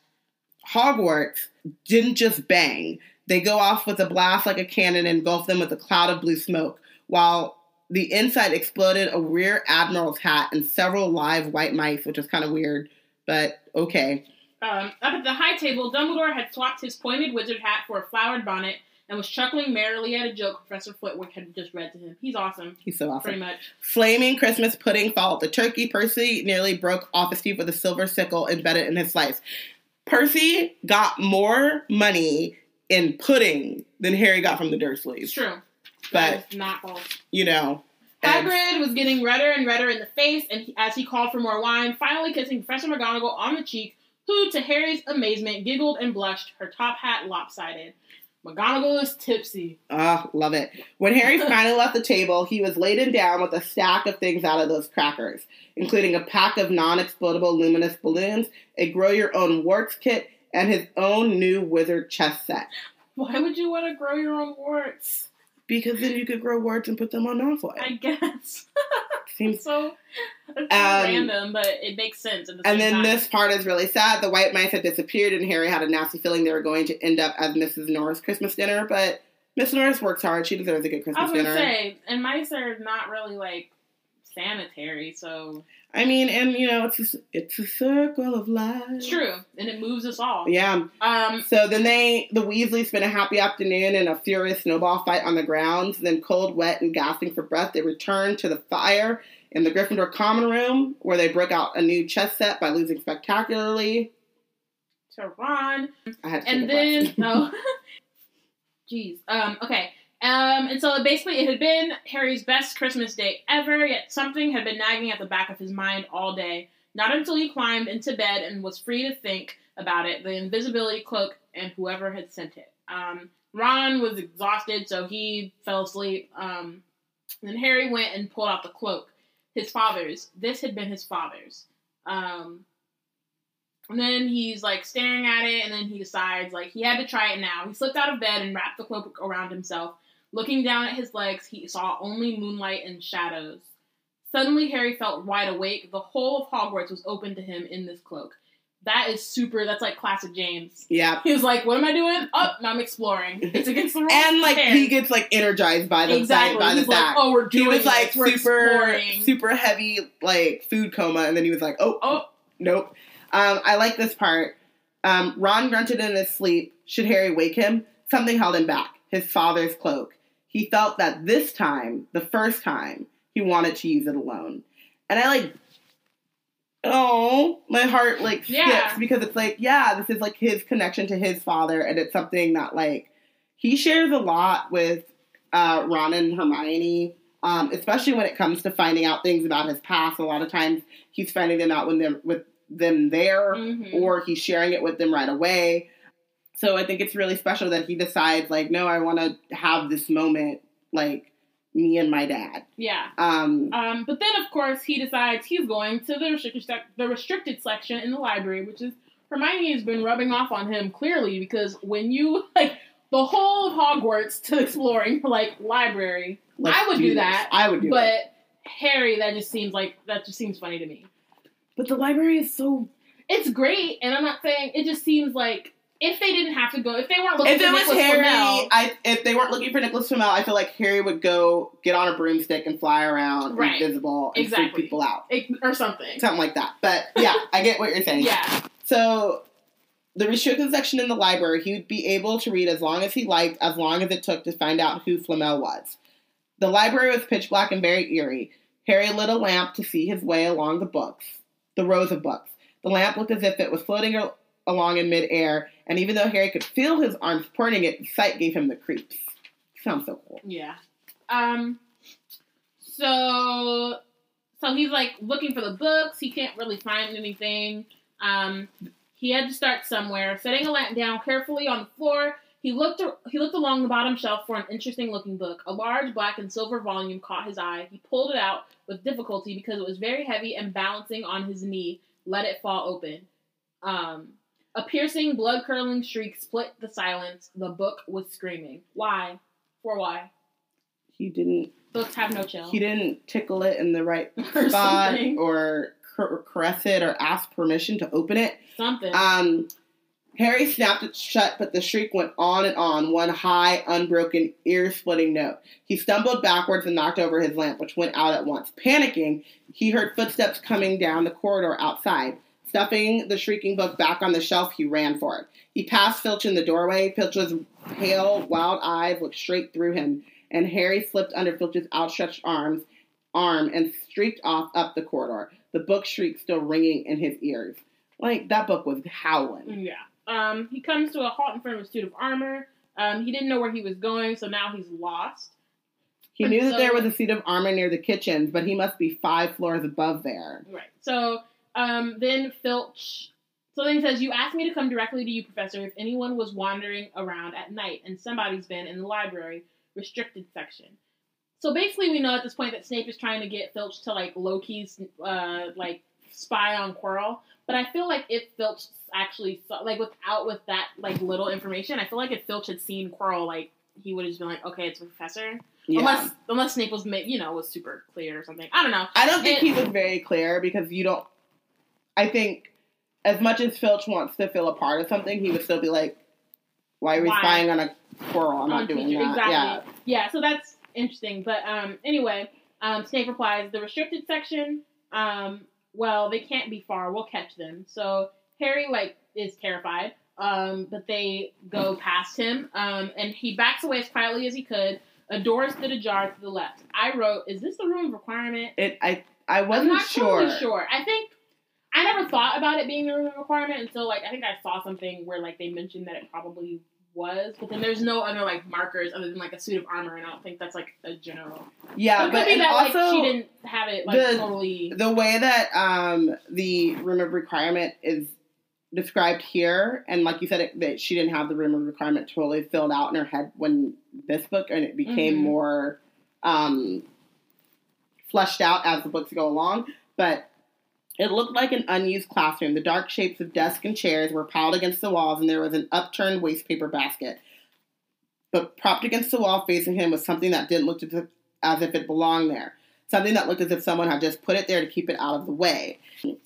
S2: Hogwarts didn't just bang. They go off with a blast like a cannon and engulf them with a cloud of blue smoke, while the inside exploded a rear admiral's hat and several live white mice, which is kind of weird, but okay.
S1: Um, up at the high table, Dumbledore had swapped his pointed wizard hat for a flowered bonnet and was chuckling merrily at a joke Professor Flitwick had just read to him. He's awesome.
S2: He's so awesome.
S1: Pretty much.
S2: Flaming Christmas pudding followed the turkey. Percy nearly broke off his teeth with a silver sickle embedded in his slice. Percy got more money in pudding than Harry got from the Dursleys.
S1: It's true.
S2: But,
S1: not false.
S2: you know.
S1: Hagrid was getting redder and redder in the face, and he, as he called for more wine, finally kissing Professor McGonagall on the cheek, who, to Harry's amazement, giggled and blushed, her top hat lopsided. McGonagall is tipsy.
S2: Ah, love it. When Harry finally left the table, he was laden down with a stack of things out of those crackers, including a pack of non-explodable luminous balloons, a grow your own warts kit, and his own new wizard chess set.
S1: Why would you want to grow your own warts?
S2: Because then you could grow warts and put them on Malfoy.
S1: I guess.
S2: Seems
S1: so
S2: Um,
S1: random, but it makes sense. At the
S2: And then
S1: time.
S2: this part is really sad. The white mice had disappeared, and Harry had a nasty feeling they were going to end up as Mrs. Norris' Christmas dinner. But Miss Norris works hard; she deserves a good
S1: I
S2: Christmas
S1: was gonna
S2: dinner.
S1: say, and mice are not really like sanitary, so
S2: I mean, and you know, it's a, it's a circle of life.
S1: it's true, and it moves us all.
S2: Yeah.
S1: Um,
S2: So then they, the Weasleys, spend a happy afternoon in a furious snowball fight on the grounds. Then, cold, wet, and gasping for breath, they return to the fire in the Gryffindor common room, where they break out a new chess set by losing spectacularly.
S1: to Ron,
S2: I had to
S1: and then no, jeez. Um, okay. Um, and so basically, it had been Harry's best Christmas day ever. Yet something had been nagging at the back of his mind all day. Not until he climbed into bed and was free to think about it, the invisibility cloak and whoever had sent it. Um, Ron was exhausted, so he fell asleep. Um, then Harry went and pulled out the cloak. His father's. This had been his father's. Um, and then he's like staring at it, and then he decides like he had to try it now. He slipped out of bed and wrapped the cloak around himself. Looking down at his legs, he saw only moonlight and shadows. Suddenly, Harry felt wide awake. The whole of Hogwarts was open to him in this cloak. That is super. That's like classic James.
S2: yeah.
S1: He was like, "What am I doing? Oh, now I'm exploring. It's against the rules."
S2: And like
S1: Fair.
S2: he gets like energized by the
S1: exactly.
S2: by the
S1: He's like,
S2: fact.
S1: "Oh, we're doing."
S2: he was like. Super
S1: exploring."
S2: super heavy like food coma, and then he was like, oh,
S1: Oh,
S2: nope. Um, I like this part. Um, Ron grunted in his sleep. Should Harry wake him? Something held him back. His father's cloak. He felt that this time, the first time, he wanted to use it alone. And I like, oh, my heart like skips
S1: Yeah.
S2: because it's like, yeah, this is like his connection to his father, and it's something that like he shares a lot with uh, Ron and Hermione. Um, especially when it comes to finding out things about his past, a lot of times he's finding them out when they're with them there,
S1: mhm.
S2: or he's sharing it with them right away. So I think it's really special that he decides, like, no, I want to have this moment, like me and my dad.
S1: yeah.
S2: Um,
S1: Um, but then, of course, he decides he's going to the restricted the restricted section in the library, which is Hermione has been rubbing off on him clearly because when you like the whole of Hogwarts to exploring like library,
S2: let's
S1: I would do
S2: this.
S1: that,
S2: I would do
S1: but
S2: it.
S1: Harry, that just seems like that just seems funny to me.
S2: But the library is so.
S1: It's great, and I'm not saying it just seems like if they didn't have to go, if they weren't looking
S2: If
S1: for
S2: it was
S1: Nicholas
S2: Harry,
S1: Flamel,
S2: I if they weren't looking for Nicholas Flamel, I feel like Harry would go get on a broomstick and fly around
S1: Right.
S2: invisible and
S1: Exactly.
S2: freak people out,
S1: it- or something.
S2: something like that. But yeah, I get what you're saying.
S1: Yeah,
S2: So, the restricted section in the library, he would be able to read as long as he liked, as long as it took to find out who Flamel was. The library was pitch black and very eerie. Harry lit a lamp to see his way along the books, the rows of books. The lamp looked as if it was floating along in midair, and even though Harry could feel his arms supporting it, the sight gave him the creeps. Sounds so cool.
S1: Yeah. Um. So, so he's like looking for the books. He can't really find anything. Um. He had to start somewhere. Setting a lamp down carefully on the floor, he looked. He looked along the bottom shelf for an interesting-looking book. A large black and silver volume caught his eye. He pulled it out with difficulty because it was very heavy and balancing on his knee, let it fall open. Um. A piercing, blood-curdling shriek split the silence. The book was screaming. Why? For why?
S2: He didn't
S1: Books have no chill.
S2: He didn't tickle it in the right
S1: Or
S2: spot
S1: something.
S2: or car- caress it or ask permission to open it.
S1: Something.
S2: Um, Harry snapped it shut, but the shriek went on and on, one high, unbroken, ear splitting note. He stumbled backwards and knocked over his lamp, which went out at once. Panicking, he heard footsteps coming down the corridor outside. Stuffing the shrieking book back on the shelf, he ran for it. He passed Filch in the doorway. Filch's pale, wild eyes looked straight through him, and Harry slipped under Filch's outstretched arms, arm and streaked off up the corridor. The book shriek still ringing in his ears. Like that book was howling.
S1: yeah. Um, he comes to a halt in front of a suit of armor. Um, he didn't know where he was going, so now he's lost.
S2: He knew that there was a suit of armor near the kitchens, but he must be five floors above there.
S1: Right. So um, then Filch. So then he says, "You asked me to come directly to you, Professor, if anyone was wandering around at night, and somebody's been in the library restricted section." So basically, we know at this point that Snape is trying to get Filch to like low key, uh, like spy on Quirrell. But I feel like if Filch actually saw, like without with that like little information, I feel like if Filch had seen Quirrell, like he would have just been like, "Okay, it's a professor."
S2: Yeah.
S1: Unless unless Snape was you know was super clear or something. I don't know.
S2: I don't think
S1: it-
S2: he was very clear because you don't. I think as much as Filch wants to feel a part of something, he would still be like, "Why are we
S1: Why?
S2: spying on a squirrel? I'm
S1: on
S2: not doing
S1: teacher.
S2: that."
S1: Exactly.
S2: Yeah.
S1: Yeah. so that's interesting. But um, anyway, um, Snape replies, the restricted section, um, well, they can't be far. We'll catch them. So Harry, like, is terrified. Um, but they go past him, um, and he backs away as quietly as he could. A door stood ajar to the left. I wrote, "Is this the room of requirement?"
S2: It. I. I wasn't sure.
S1: totally sure. I think I never thought about it being the room of requirement until like I think I saw something where like they mentioned that it probably was, but then there's no other like markers other than like a suit of armor, and I don't think that's like a general.
S2: Yeah,
S1: So it could
S2: but
S1: be that
S2: also
S1: like she didn't have it like
S2: the-
S1: totally.
S2: the way that um the room of requirement is described here, and like you said, it, that she didn't have the room of requirement totally filled out in her head when this book, and it became
S1: Mhm.
S2: more um fleshed out as the books go along. But it looked like an unused classroom. The dark shapes of desks and chairs were piled against the walls, and there was an upturned waste paper basket. But propped against the wall facing him was something that didn't look as if, it belonged there. Something that looked as if someone had just put it there to keep it out of the way.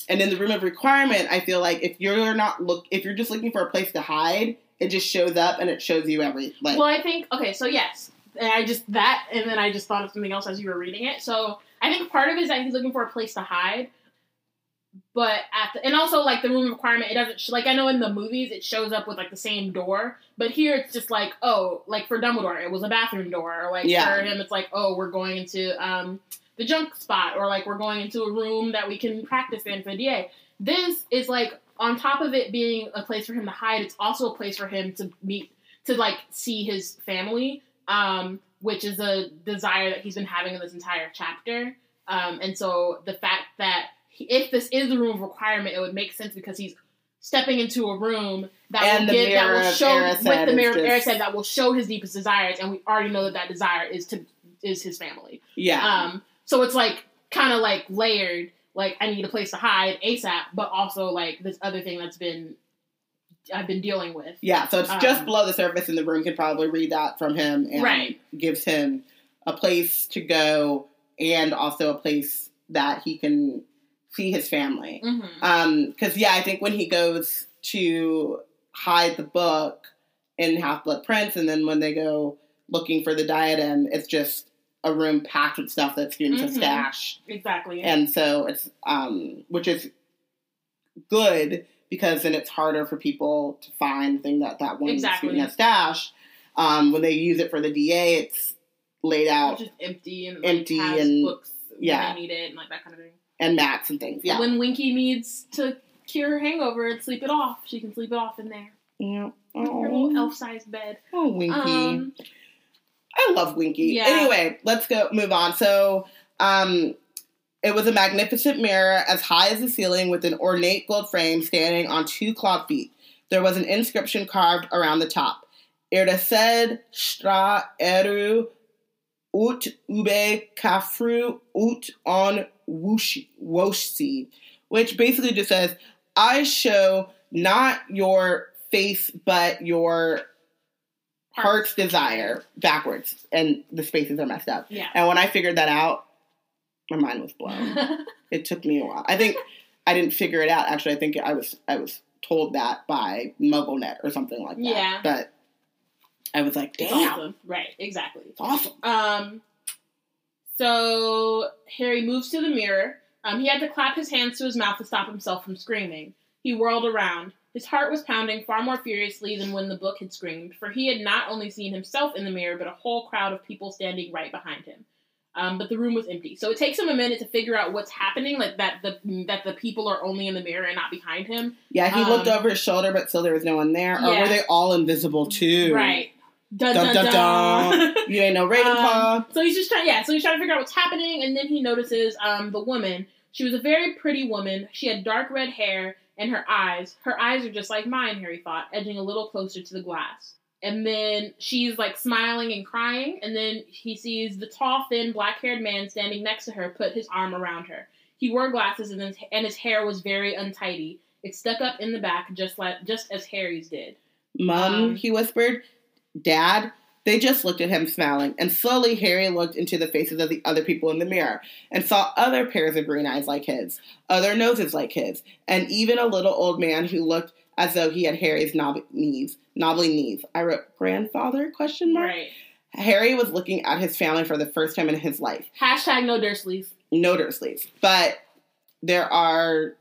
S2: And in the room of requirement, I feel like if you're not look if you're just looking for a place to hide, it just shows up and it shows you every like
S1: well, I think okay, so yes, and I just that, and then I just thought of something else as you were reading it. So I think part of it is that he's looking for a place to hide. But at the, and also like the room requirement, it doesn't sh- like I know in the movies it shows up with like the same door, but here it's just like oh like for Dumbledore it was a bathroom door, or like
S2: Yeah.
S1: for him it's like oh we're going into um the junk spot, or like we're going into a room that we can practice in for the DA. This is like on top of it being a place for him to hide, it's also a place for him to meet to like see his family, um, which is a desire that he's been having in this entire chapter. Um, and so the fact that if this is the room of requirement, it would make sense because he's stepping into a room that
S2: And
S1: will get that will show
S2: Erised
S1: with the mirror of
S2: just-
S1: Erised that will show his deepest desires, and we already know that that desire is to is his family.
S2: yeah.
S1: Um, so it's like kind of like layered. Like I need a place to hide ASAP, but also like this other thing that's been I've been dealing with.
S2: yeah, so it's just
S1: um,
S2: below the surface and the room can probably read that from him and
S1: Right.
S2: gives him a place to go and also a place that he can see his family.
S1: Mm-hmm.
S2: Um, because yeah, I think when he goes to hide the book in Half Blood Prince, and then when they go looking for the diadem, it's just a room packed with stuff that students have
S1: Mhm.
S2: stashed,
S1: exactly.
S2: and so it's um, which is good because then it's harder for people to find the thing that that one
S1: Exactly.
S2: student has stashed. Um, when they use it for the DA, it's laid out
S1: just empty and
S2: Empty
S1: like,
S2: and-
S1: books
S2: yeah.
S1: when they need it and like that kind of thing.
S2: And mats and things. Yeah,
S1: When Winky needs to cure her hangover and sleep it off, she can sleep it off in there.
S2: yeah.
S1: Her little elf-sized bed.
S2: oh, Winky.
S1: Um,
S2: I love Winky.
S1: Yeah.
S2: Anyway, let's go move on. So, um, it was a magnificent mirror as high as the ceiling with an ornate gold frame standing on two clawed feet. There was an inscription carved around the top. Irdesed stra eru ut ube kafru ut on woshi, which basically just says, I show not your face, but your heart's desire backwards, and the spaces are messed up.
S1: Yeah.
S2: And when I figured that out, my mind was blown. it took me a while. I think I didn't figure it out. Actually, I think I was I was told that by MuggleNet or something like that.
S1: Yeah.
S2: But I was like,
S1: It's
S2: damn,
S1: awesome. Right, exactly.
S2: it's awesome.
S1: Um, so Harry moves to the mirror. Um, he had to clap his hands to his mouth to stop himself from screaming. He whirled around. His heart was pounding far more furiously than when the book had screamed, for he had not only seen himself in the mirror, but a whole crowd of people standing right behind him. Um, but the room was empty, so it takes him a minute to figure out what's happening, like that the that the people are only in the mirror and not behind him.
S2: Yeah, he
S1: Um,
S2: looked over his shoulder, but still there was no one there. Or
S1: Yeah.
S2: were they all invisible too?
S1: Right. Dun
S2: Dun,
S1: dun
S2: dun. You ain't no Ravenclaw.
S1: Um, so he's just trying, yeah. So he's trying to figure out what's happening, and then he notices um, the woman. She was a very pretty woman. She had dark red hair, and her eyes. Her eyes are just like mine. Harry thought, edging a little closer to the glass. And then she's like smiling and crying, and then he sees the tall, thin, black-haired man standing next to her put his arm around her. He wore glasses, and his, and his hair was very untidy. It stuck up in the back, just like just as Harry's did.
S2: Mum,
S1: Um,
S2: he whispered. Dad. They just looked at him smiling, and slowly Harry looked into the faces of the other people in the mirror and saw other pairs of green eyes like his, other noses like his, and even a little old man who looked as though he had Harry's knob- knees, knobbly knees. I wrote grandfather question mark.
S1: Right.
S2: Harry was looking at his family for the first time in his life.
S1: Hashtag no Dursleys.
S2: No Dursleys, but there are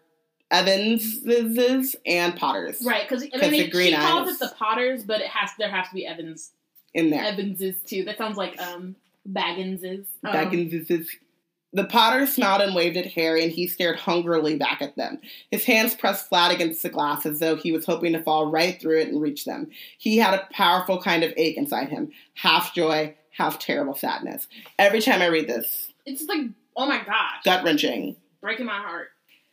S2: Evanses and Potters
S1: Right, because I mean,
S2: the green
S1: she calls
S2: eyes.
S1: it the Potters, but it has there has to be Evans
S2: in there.
S1: Evanses too. That sounds like um Bagginses. Um,
S2: Bagginses. The Potter smiled and waved at Harry, and he stared hungrily back at them. His hands pressed flat against the glass as though he was hoping to fall right through it and reach them. He had a powerful kind of ache inside him, half joy, half terrible sadness. Every time I read this,
S1: It's like oh my gosh,
S2: gut wrenching.
S1: breaking my heart.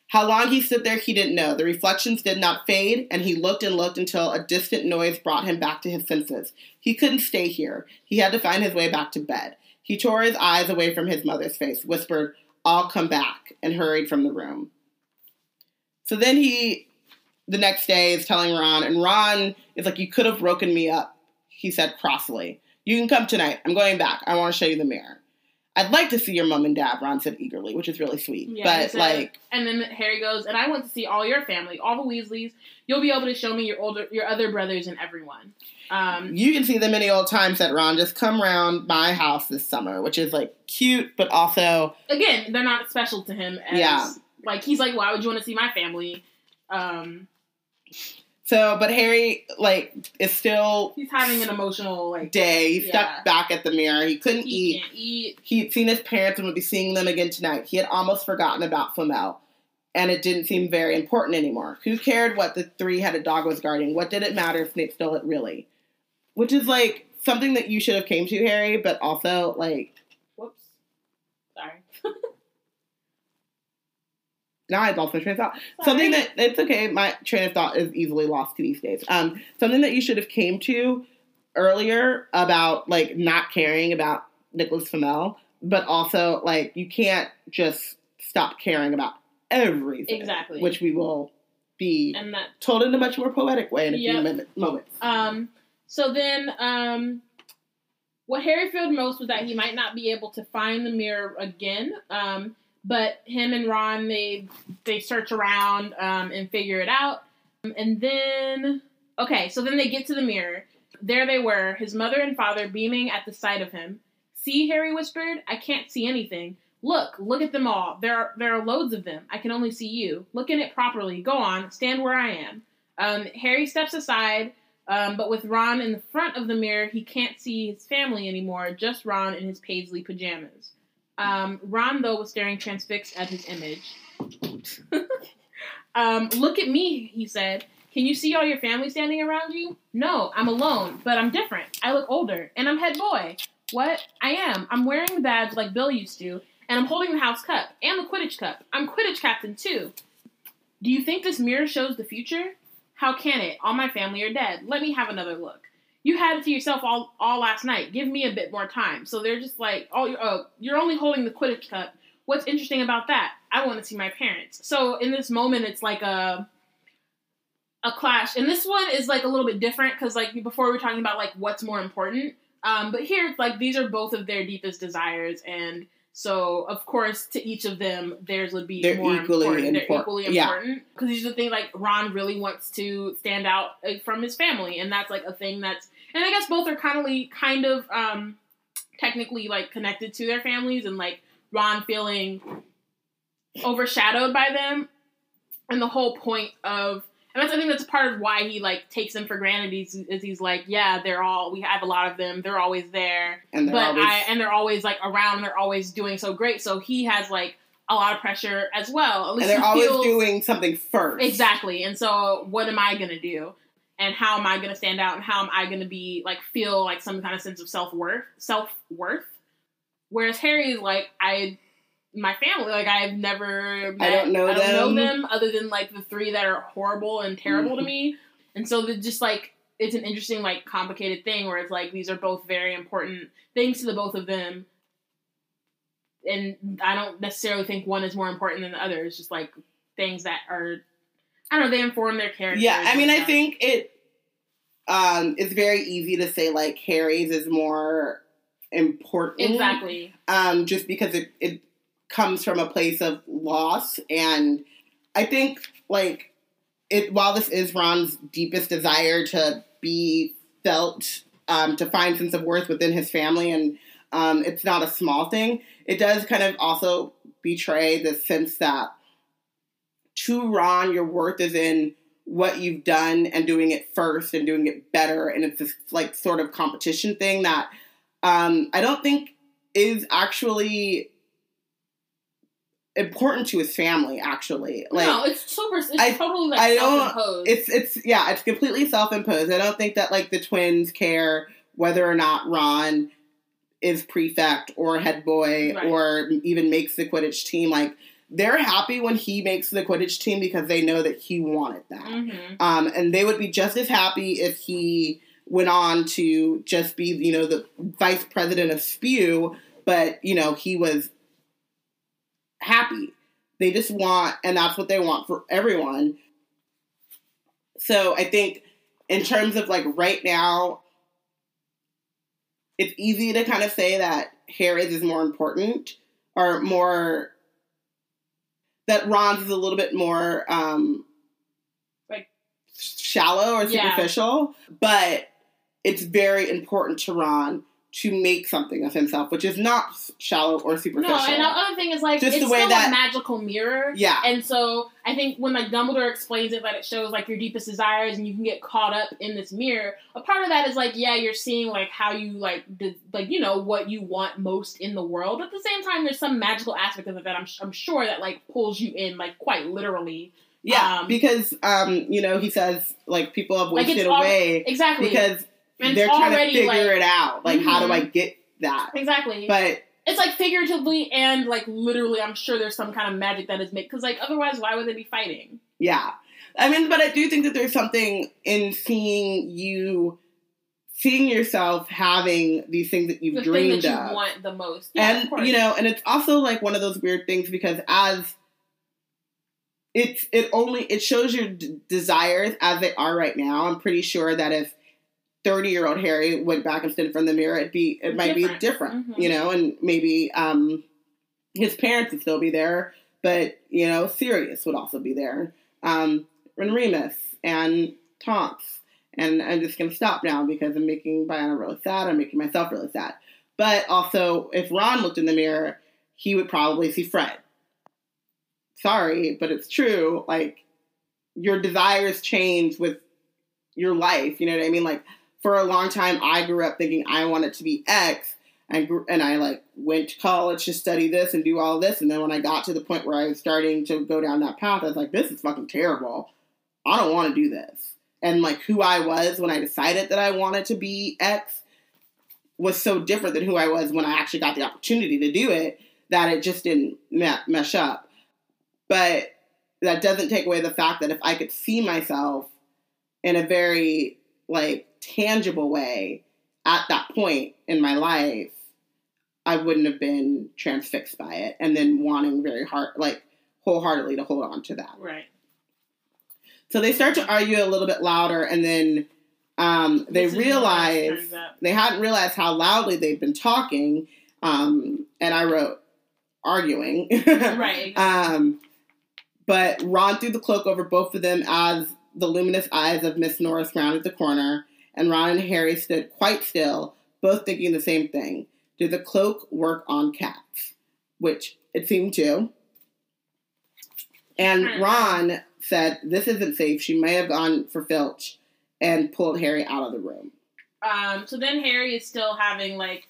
S2: How long he stood there, he didn't know. The reflections did not fade, and he looked and looked until a distant noise brought him back to his senses. He couldn't stay here. He had to find his way back to bed. He tore his eyes away from his mother's face, whispered, I'll come back, and hurried from the room. So then he, the next day, is telling Ron, and Ron is like, You could have broken me up, he said crossly. You can come tonight. I'm going back. I want to show you the mirror. I'd like to see your mom and dad, Ron said eagerly, which is really sweet.
S1: Yeah,
S2: but,
S1: said-
S2: like,
S1: And then Harry goes, and I want to see all your family, all the Weasleys. You'll be able to show me your older, your other brothers and everyone. Um,
S2: You can see them many old times that Ron just come round my house this summer, which is like cute, but also
S1: again, they're not special to him. As,
S2: Yeah.
S1: Like he's like, why would you want to see my family? Um,
S2: so. But Harry like is still
S1: he's having an emotional like.
S2: day. He
S1: Yeah.
S2: stepped back at the mirror. He couldn't
S1: He
S2: eat.
S1: eat.
S2: He'd seen his parents and would be seeing them again tonight. He had almost forgotten about Flamel, and it didn't seem very important anymore. Who cared what the three-headed dog was guarding? What did it matter if Snape stole it really? Which is like something that you should have came to, Harry, but also like
S1: Whoops. Sorry.
S2: Now I lost my train of thought. Something that it's okay. My train of thought is easily lost to these days. Um, something that you should have came to earlier about like not caring about Nicholas Flamel, but also like you can't just stop caring about everything.
S1: Exactly.
S2: Which we will be
S1: and that
S2: told in a much more poetic way in a few
S1: Yep.
S2: min- moments.
S1: Um, so then, um, what Harry feared most was that he might not be able to find the mirror again. Um, but him and Ron, they they search around um, and figure it out. And then, okay, so then they get to the mirror. There they were, his mother and father beaming at the sight of him. See, Harry whispered, I can't see anything. Look, look at them all. There are there are loads of them. I can only see you. Look in it properly. Go on, stand where I am. Um, Harry steps aside, um, but with Ron in the front of the mirror, he can't see his family anymore, just Ron in his paisley pajamas. Um, Ron, though, was staring transfixed at his image. um, look at me, he said. Can you see all your family standing around you? No, I'm alone, but I'm different. I look older, and I'm head boy. What? I am. I'm wearing the badge like Bill used to, and I'm holding the house cup and the Quidditch cup. I'm Quidditch captain, too. Do you think this mirror shows the future? How can it? All my family are dead. Let me have another look. You had it to yourself all, all last night. Give me a bit more time. So they're just like, oh, you're, oh, you're only holding the Quidditch cup. What's interesting about that? I want to see my parents. So in this moment, it's like a a clash, and this one is like a little bit different because like before we were talking about like what's more important, um, but here it's like these are both of their deepest desires, and so of course to each of them theirs would be
S2: They're
S1: more
S2: equally
S1: important. They're equally
S2: yeah.
S1: important because these are the things like Ron really wants to stand out uh, from his family, and that's like a thing that's and I guess both are kind of kind of um, technically like connected to their families, and like Ron feeling overshadowed by them, and the whole point of and that's I think that's part of why he like takes them for granted. Is, is he's like, yeah, they're all we have a lot of them. They're always there,
S2: And they're
S1: but
S2: always
S1: I and they're always like around. They're always doing so great. So he has like a lot of pressure as well. At
S2: and they're always
S1: feels-
S2: doing something first.
S1: Exactly. And so what am I going to do? And how am I going to stand out? And how am I going to be like feel like some kind of sense of self worth? Self worth. Whereas Harry is like I, my family like I've never met,
S2: I don't know
S1: I don't know
S2: them.
S1: them other than like the three that are horrible and terrible to
S2: Mhm.
S1: me. And so the just like it's an interesting like complicated thing where it's like these are both very important things to the both of them. And I don't necessarily think one is more important than the other. It's just like things that are I don't know, they inform their characters.
S2: Yeah, I mean, I think it um, it's very easy to say like Harry's is more important,
S1: Exactly.
S2: um, just because it it comes from a place of loss, and I think like it. While this is Ron's deepest desire to be felt, um, to find sense of worth within his family, and um, it's not a small thing. It does kind of also betray the sense that to Ron, your worth is in what you've done and doing it first and doing it better. And it's this like sort of competition thing that um, I don't think is actually important to his family. Actually, like
S1: no, it's super. It's
S2: I-
S1: totally like
S2: I don't- it's it's yeah, it's completely self imposed. I don't think that like the twins care whether or not Ron is prefect or head boy
S1: Right.
S2: or even makes the Quidditch team. Like they're happy when he makes the Quidditch team because they know that he wanted that.
S1: hmm
S2: Um, and they would be just as happy if he went on to just be, you know, the vice president of Spew, but, you know, he was happy. They just want, and that's what they want for everyone. So I think in terms of like right now, it's easy to kind of say that Harry's is more important or more that Ron's is a little bit more um
S1: Like-
S2: shallow or
S1: Yeah.
S2: superficial, but it's very important to Ron to make something of himself, which is not shallow or superficial.
S1: No, and the other thing is like
S2: Just
S1: it's
S2: the way that-
S1: a magical mirror.
S2: yeah.
S1: And so I think when like Dumbledore explains it, that it shows like your deepest desires, and you can get caught up in this mirror. A part of that is like, yeah, you're seeing like how you like, de- like you know what you want most in the world. At the same time, there's some magical aspect of it that I'm I'm sure that like pulls you in, like quite literally.
S2: yeah,
S1: um,
S2: because um, you know, he says like people have wasted
S1: al-
S2: away
S1: Exactly.
S2: because
S1: And it's
S2: they're trying to figure
S1: like-
S2: it out. Like, how do
S1: Mhm.
S2: I get that?
S1: exactly.
S2: But
S1: it's like figuratively and like literally. I'm sure there's some kind of magic that is made because like otherwise, why would they be fighting?
S2: Yeah. I mean, but I do think that there's something in seeing you, seeing yourself having these things that you've
S1: The thing
S2: dreamed
S1: that you
S2: of.
S1: want the most. Yeah,
S2: and, you know, and it's also like one of those weird things because as it's, it only, it shows your d- desires as they are right now. I'm pretty sure that if 30 year old Harry went back and stood in front of the mirror, it'd be, it might be
S1: Different.
S2: different,
S1: Mhm.
S2: you know, and maybe, um, his parents would still be there, but, you know, Sirius would also be there. Um, and Remus and Tonks. And I'm just going to stop now because I'm making Biana really sad. I'm making myself really sad. But also, if Ron looked in the mirror, he would probably see Fred. Sorry, but it's true. Like, your desires change with your life. You know what I mean? Like, for a long time, I grew up thinking I wanted to be X. And, and I like went to college to study this and do all this. And then when I got to the point where I was starting to go down that path, I was like, this is fucking terrible. I don't want to do this. And like who I was when I decided that I wanted to be X was so different than who I was when I actually got the opportunity to do it that it just didn't me- mesh up. But that doesn't take away the fact that if I could see myself in a very like tangible way at that point in my life, I wouldn't have been transfixed by it and then wanting very hard, like wholeheartedly to hold on to that.
S1: right.
S2: So they start to argue a little bit louder, and then um, they realize they hadn't realized how loudly they'd been talking. Um, and I wrote arguing.
S1: Right.
S2: um, but Ron threw the cloak over both of them as the luminous eyes of Miss Norris rounded the corner, and Ron and Harry stood quite still, both thinking the same thing. Did the cloak work on cats? Which it seemed to. And
S1: Hmm.
S2: Ron said, This isn't safe. She may have gone for Filch and pulled Harry out of the room.
S1: Um, so then Harry is still having like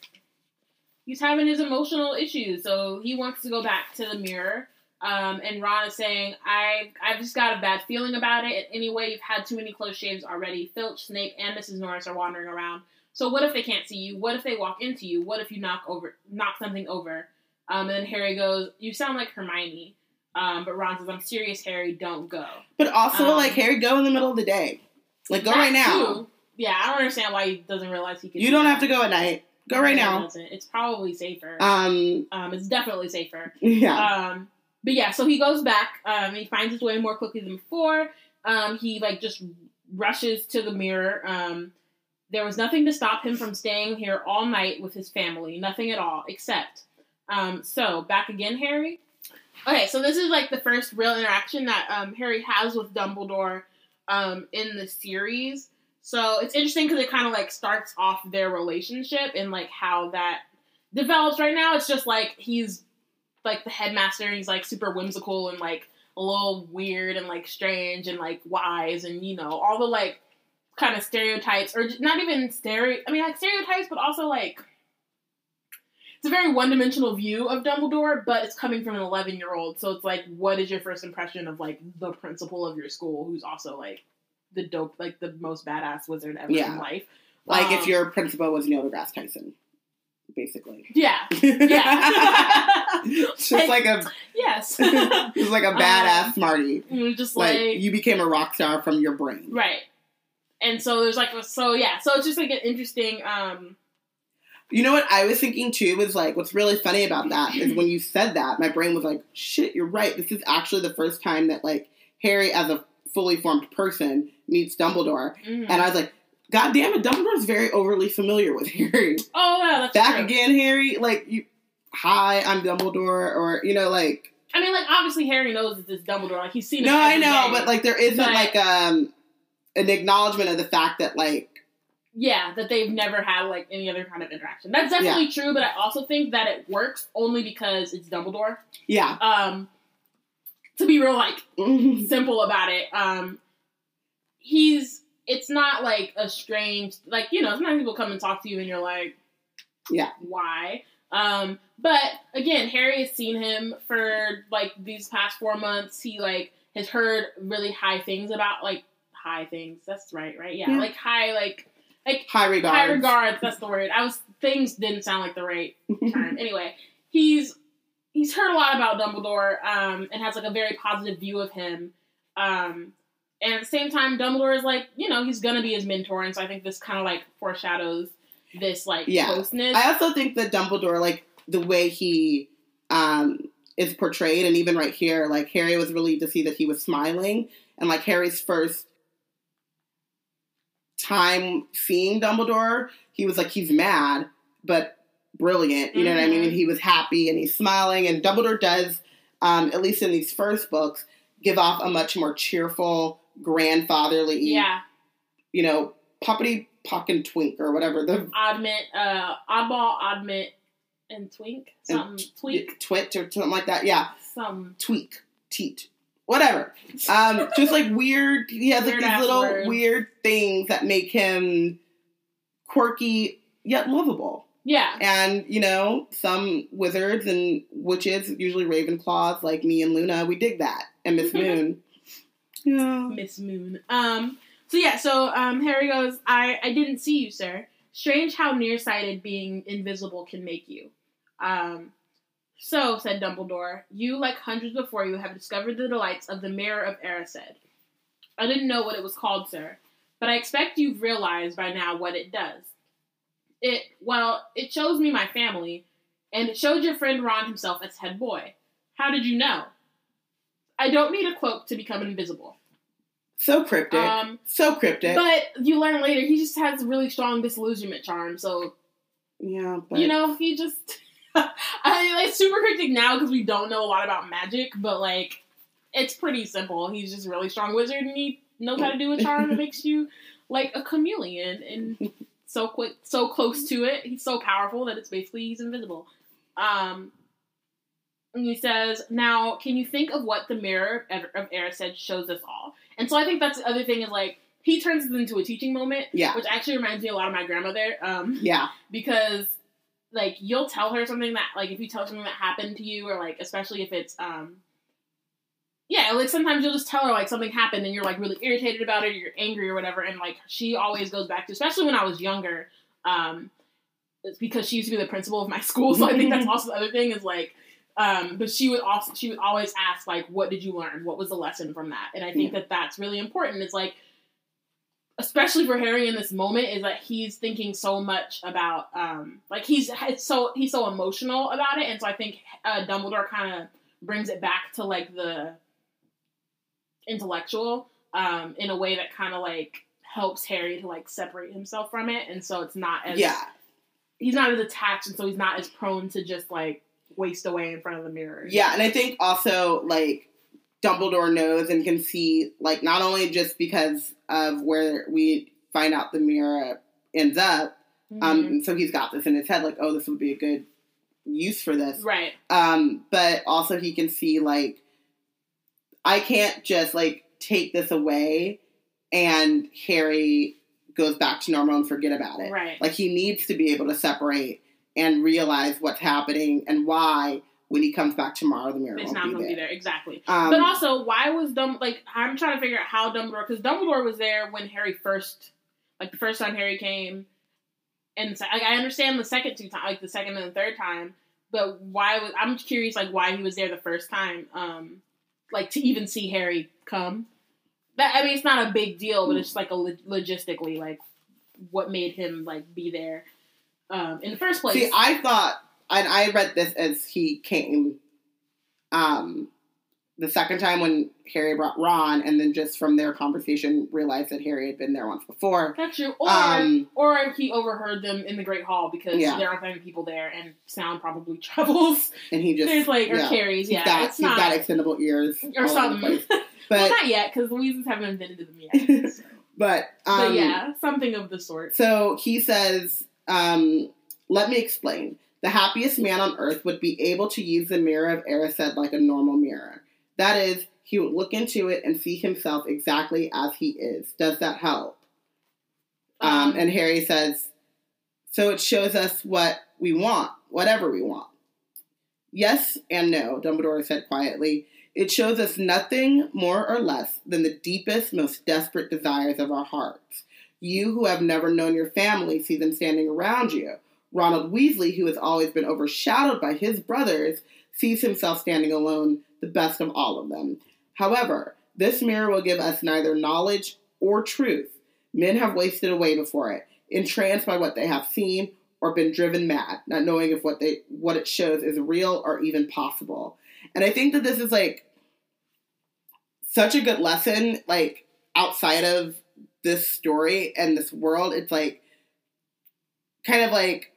S1: he's having his emotional issues, so he wants to go back to the mirror. Um, and Ron is saying, "I I've just got a bad feeling about it. Anyway, you've had too many close shaves already. Filch, Snape, and Mrs. Norris are wandering around. So what if they can't see you? What if they walk into you? What if you knock over knock something over?" Um, and then Harry goes, "You sound like Hermione." Um, but Ron says, "I'm serious, Harry. Don't go."
S2: But also,
S1: Um,
S2: like, Harry, go in the middle of the day. Like, go right now.
S1: too. Yeah, I don't understand why he doesn't realize he can.
S2: You
S1: do
S2: don't
S1: that.
S2: have to go at night. Go right
S1: No,
S2: now.
S1: doesn't. It's probably safer.
S2: Um,
S1: Um, it's definitely safer.
S2: yeah.
S1: Um, but yeah, so he goes back. Um, he finds his way more quickly than before. Um, he like just rushes to the mirror. Um, there was nothing to stop him from staying here all night with his family. Nothing at all, except. Um, so back again, Harry. Okay, so this is like the first real interaction that um, Harry has with Dumbledore um, in the series. So it's interesting because it kind of like starts off their relationship and like how that develops. Right now, it's just like he's like the headmaster he's like super whimsical and like a little weird and like strange and like wise and you know all the like kind of stereotypes or not even stereo I mean like stereotypes but also like it's a very one-dimensional view of Dumbledore but it's coming from an 11 year old so it's like what is your first impression of like the principal of your school who's also like the dope like the most badass wizard ever
S2: Yeah.
S1: in life
S2: like, if
S1: Um,
S2: your principal was Neil deGrasse Tyson, basically.
S1: yeah yeah
S2: just like a,
S1: yes
S2: it's like a badass
S1: Um. You're just
S2: Like,
S1: like
S2: you became a rock star from your brain.
S1: Right. And so there's like so yeah, so it's just like an interesting um
S2: You know what I was thinking too was like what's really funny about that is when you said that, my brain was like, shit, you're right. This is actually the first time that like Harry as a fully formed person meets Dumbledore.
S1: mhm.
S2: And I was like, God damn it, Dumbledore's very overly familiar with Harry.
S1: Oh yeah, that's
S2: Back
S1: true.
S2: again, Harry, like you hi, I'm Dumbledore, or you know, like
S1: I mean like obviously Harry knows that this Dumbledore, like he's seen it
S2: No, I know,
S1: day.
S2: but like there isn't
S1: But-
S2: like um an acknowledgement of the fact that like
S1: yeah, that they've never had like any other kind of interaction. That's definitely true, but I also think that it works only because it's Dumbledore.
S2: yeah.
S1: Um to be real like simple about it. Um, he's it's not like a strange like you know sometimes people come and talk to you and you're like
S2: Yeah.
S1: why um but again harry has seen him for like these past four months he like has heard really high things about like high things that's right right yeah,
S2: Yeah.
S1: like high like like
S2: High regards.
S1: high regards that's the word i was things didn't sound like the right term. anyway, he's he's heard a lot about Dumbledore um, and has like a very positive view of him. Um, and at the same time, Dumbledore is like you know he's gonna be his mentor, and so I think this kind of like foreshadows this like
S2: Yeah.
S1: closeness.
S2: I also think that Dumbledore, like the way he um, is portrayed, and even right here, like Harry was relieved to see that he was smiling, and like Harry's first time seeing Dumbledore, he was like he's mad but brilliant. You know what I mean?
S1: Mhm.
S2: And he was happy and he's smiling, and Dumbledore does, um, at least in these first books, give off a much more cheerful, grandfatherly,
S1: yeah,
S2: you know, puppety puck and twink or whatever the
S1: oddment, uh, oddball, oddment, and twink,
S2: And
S1: tweak,
S2: twit or something like that. Yeah,
S1: some
S2: tweak, teat, whatever. Um, just like weird. He has like these little weird things that make him quirky yet lovable.
S1: yeah,
S2: And you know, some wizards and witches, usually Ravenclaws, like me and Luna, we dig that. And Miss Moon. Yeah.
S1: Miss Moon. Um. So yeah. So um. Harry goes. I I didn't see you, sir. Strange how nearsighted being invisible can make you. Um. So said Dumbledore, you, like hundreds before you, have discovered the delights of the Mirror of Erised. I didn't know what it was called, sir, but I expect you've realized by now what it does. It well, it shows me my family, and it showed your friend Ron himself as head boy. How did you know? I don't need a cloak to become invisible.
S2: So cryptic.
S1: Um,
S2: so cryptic.
S1: but you learn later he just has really strong disillusionment charm. So
S2: yeah, but
S1: you know he just. I mean, like super cryptic now because we don't know a lot about magic, but like it's pretty simple. He's just a really strong wizard and he knows how to do a charm that makes you like a chameleon and so quick, so close to it. He's so powerful that it's basically he's invisible. Um, and he says, "Now, can you think of what the mirror of Erised shows us all?" And so I think that's the other thing is like he turns it into a teaching moment,
S2: yeah,
S1: which actually reminds me a lot of my grandmother. Um,
S2: yeah,
S1: because like you'll tell her something that like if you tell something that happened to you or like especially if it's um yeah like sometimes you'll just tell her like something happened and you're like really irritated about it or you're angry or whatever and like she always goes back to especially when i was younger um it's because she used to be the principal of my school so i think that's also the other thing is like um but she would also she would always ask like what did you learn? What was the lesson from that? And i think that that's really important. It's like especially for Harry in this moment, is that he's thinking so much about, um, like he's it's so he's so emotional about it, and so I think uh, Dumbledore kind of brings it back to like the intellectual um, in a way that kind of like helps Harry to like separate himself from it, and so it's not as
S2: yeah.
S1: he's not as attached, and so he's not as prone to just like waste away in front of the mirror.
S2: Yeah, and I think also like Dumbledore knows and can see, like, not only just because of where we find out the mirror ends up,
S1: Mm-hmm.
S2: um, so he's got this in his head, like, oh, this would be a good use for this.
S1: right.
S2: Um, but also he can see, like, I can't just, like, take this away and Harry goes back to normal and forget about it.
S1: Right.
S2: Like, he needs to be able to separate and realize what's happening and why when he comes back tomorrow, the mirror
S1: It's
S2: won't
S1: not
S2: be
S1: going to
S2: there.
S1: be there exactly.
S2: Um,
S1: But also, why was Dum like I'm trying to figure out how Dumbledore because Dumbledore was there when Harry first like the first time Harry came, and like, I understand the second two times, like the second and the third time, but why was I'm curious like why he was there the first time, um, like to even see Harry come. That I mean, it's not a big deal, but it's just like a lo- logistically like what made him like be there um, in the first place.
S2: See, I thought, and I read this as he came, um, the second time when Harry brought Ron, and then just from their conversation realized that Harry had been there once before.
S1: That's true. Or
S2: Um,
S1: or he overheard them in the Great Hall because
S2: Yeah.
S1: there aren't many people there, and sound probably travels.
S2: And he just
S1: There's like or
S2: yeah.
S1: carries. Yeah,
S2: he's got,
S1: it's
S2: he's
S1: not
S2: got extendable ears
S1: or something.
S2: place.
S1: well,
S2: But
S1: not yet because Louises haven't invented them yet. so.
S2: but um,
S1: but yeah, something of the sort.
S2: So he says, um, "Let me explain. The happiest man on earth would be able to use the mirror of Erised like a normal mirror. That is, he would look into it and see himself exactly as he is. Does that help?" Um, and Harry says, "So it shows us what we want, whatever we want." Yes and no, Dumbledore said quietly. It shows us nothing more or less than the deepest, most desperate desires of our hearts. You who have never known your family see them standing around you. Ronald Weasley, who has always been overshadowed by his brothers, sees himself standing alone, the best of all of them. However, this mirror will give us neither knowledge or truth. Men have wasted away before it, entranced by what they have seen, or been driven mad, not knowing if what they what it shows is real or even possible. And I think that this is like such a good lesson, like outside of this story and this world. It's like kind of like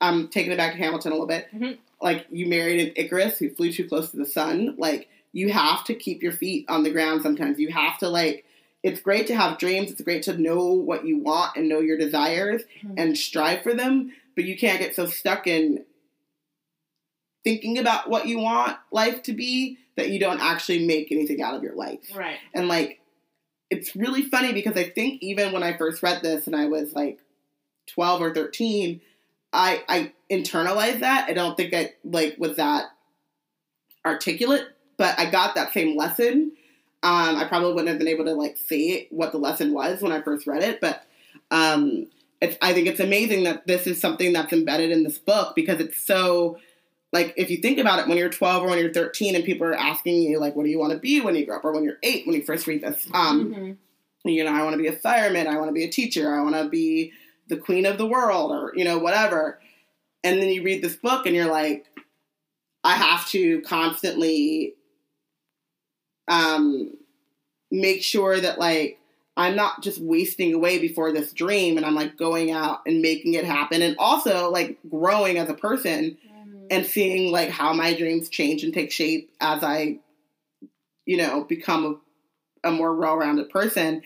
S2: I'm taking it back to Hamilton a little bit.
S1: Mhm.
S2: Like you married an Icarus who flew too close to the sun. Like you have to keep your feet on the ground sometimes. You have to like it's great to have dreams. It's great to know what you want and know your desires
S1: Mhm.
S2: and strive for them, but you can't get so stuck in thinking about what you want life to be that you don't actually make anything out of your life.
S1: right.
S2: And like, it's really funny because I think even when I first read this and I was like 12 or 13, I I internalized that. I don't think I like was that articulate, but I got that same lesson. Um, I probably wouldn't have been able to like say what the lesson was when I first read it, but um, I think it's amazing that this is something that's embedded in this book because it's so like if you think about it when you're 12 or when you're 13 and people are asking you like what do you want to be when you grow up or when you're 8 when you first read this um
S1: Mhm.
S2: you know i want to be a fireman i want to be a teacher i want to be the queen of the world or you know whatever and then you read this book and you're like i have to constantly um make sure that like I'm not just wasting away before this dream and I'm like going out and making it happen and also like growing as a person
S1: Mhm.
S2: And seeing like how my dreams change and take shape as I, you know, become a, a more well-rounded person.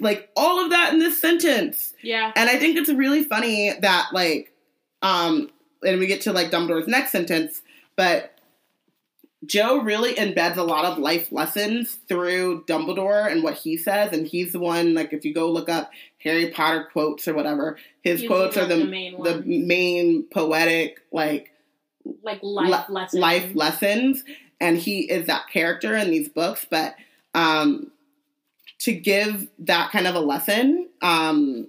S2: Like all of that in this sentence.
S1: yeah.
S2: And I think it's really funny that like um and we get to like Dumbledore's next sentence, but Joe really embeds a lot of life lessons through Dumbledore and what he says, and he's the one like if you go look up Harry Potter quotes or whatever, his quotes are the
S1: the main
S2: the main poetic like
S1: Like life
S2: li-
S1: lessons.
S2: life lessons, and he is that character in these books. But um, to give that kind of a lesson um,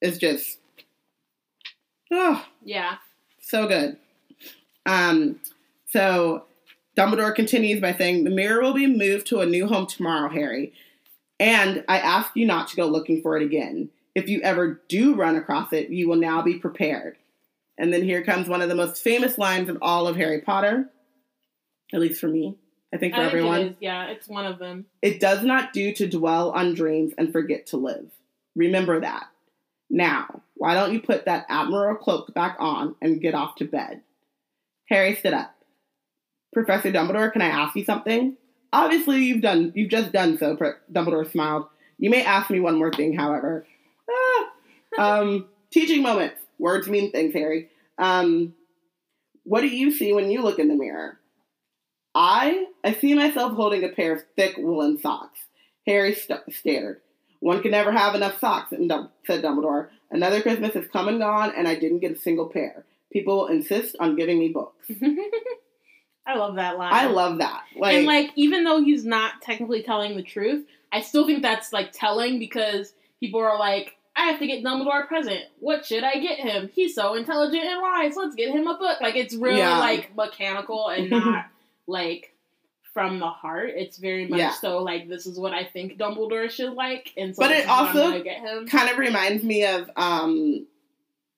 S2: is just oh,
S1: Yeah.
S2: so good. Um, so Dumbledore continues by saying, "The mirror will be moved to a new home tomorrow, Harry, and I ask you not to go looking for it again. If you ever do run across it, you will now be prepared." And then here comes one of the most famous lines in all of Harry Potter, at least for me. I think for
S1: I think
S2: everyone.
S1: it is. Yeah, it's one of them.
S2: It does not do to dwell on dreams and forget to live. Remember that. Now, why don't you put that Admiral cloak back on and get off to bed? Harry stood up. Professor Dumbledore, can I ask you something? Obviously, you've done. You've just done so. Dumbledore smiled. You may ask me one more thing, however. Ah. Um, teaching moments. Words mean things, Harry. Um, what do you see when you look in the mirror? I I see myself holding a pair of thick woolen socks. Harry st- stared. One can never have enough socks, said Dumbledore. Another Christmas has come and gone, and I didn't get a single pair. People will insist on giving me books.
S1: I love that line.
S2: I love that. Like,
S1: and like, even though he's not technically telling the truth, I still think that's like telling because people are like, I have to get Dumbledore a present. What should I get him? He's so intelligent and wise. Let's get him a book. Like it's really
S2: Yeah.
S1: like mechanical and not like from the heart. It's very much
S2: Yeah.
S1: so like this is what I think Dumbledore should like, and so
S2: But it also
S1: get him.
S2: kind of reminds me of um,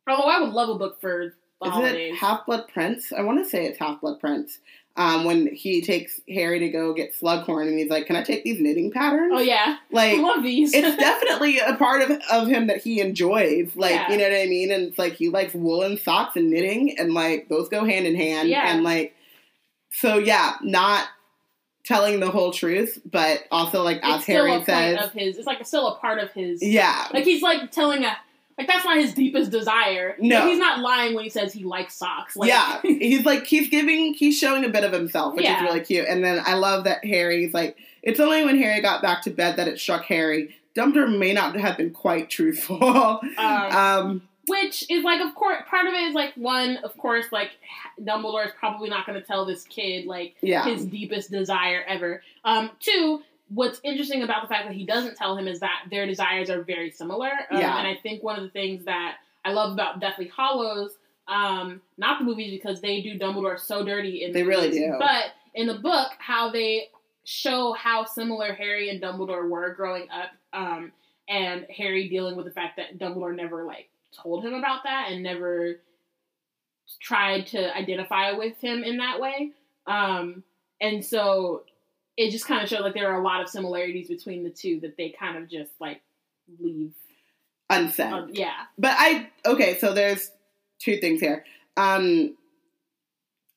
S1: Although I would love a book for the
S2: is
S1: holidays.
S2: it Half Blood Prince? I want to say it's Half Blood Prince. Um, when he takes Harry to go get Slughorn, and he's like, "Can I take these knitting patterns?"
S1: oh yeah,
S2: like
S1: I love these.
S2: it's definitely a part of, of him that he enjoys. Like,
S1: Yeah.
S2: you know what I mean? And it's like he likes woolen socks and knitting, and like those go hand in hand.
S1: Yeah.
S2: And like, so yeah, not telling the whole truth, but also like as
S1: it's still
S2: Harry
S1: a
S2: says,
S1: of his. It's like still a part of his.
S2: yeah,
S1: Like he's like telling a like that's not his deepest desire.
S2: No.
S1: Like, he's not lying when he says he likes socks. Like,
S2: yeah. He's like he's giving, he's showing a bit of himself, which is really cute. And then I love that Harry's like, it's only when Harry got back to bed that it struck Harry. Dumbledore may not have been quite truthful.
S1: um,
S2: um,
S1: which is like, of course, part of it is like one, of course, like Dumbledore is probably not going to tell this kid like
S2: yeah,
S1: his deepest desire ever. Um, two, what's interesting about the fact that he doesn't tell him is that their desires are very similar. Um,
S2: Yeah.
S1: And I think one of the things that I love about Deathly Hallows, um, not the movies because they do Dumbledore so dirty in the
S2: They really
S1: movies,
S2: do.
S1: but in the book, how they show how similar Harry and Dumbledore were growing up, um, and Harry dealing with the fact that Dumbledore never like told him about that and never tried to identify with him in that way. Um, and so it just kind of showed like there are a lot of similarities between the two that they kind of just like leave.
S2: unsaid.
S1: Um, yeah,
S2: But I okay, so there's two things here. Um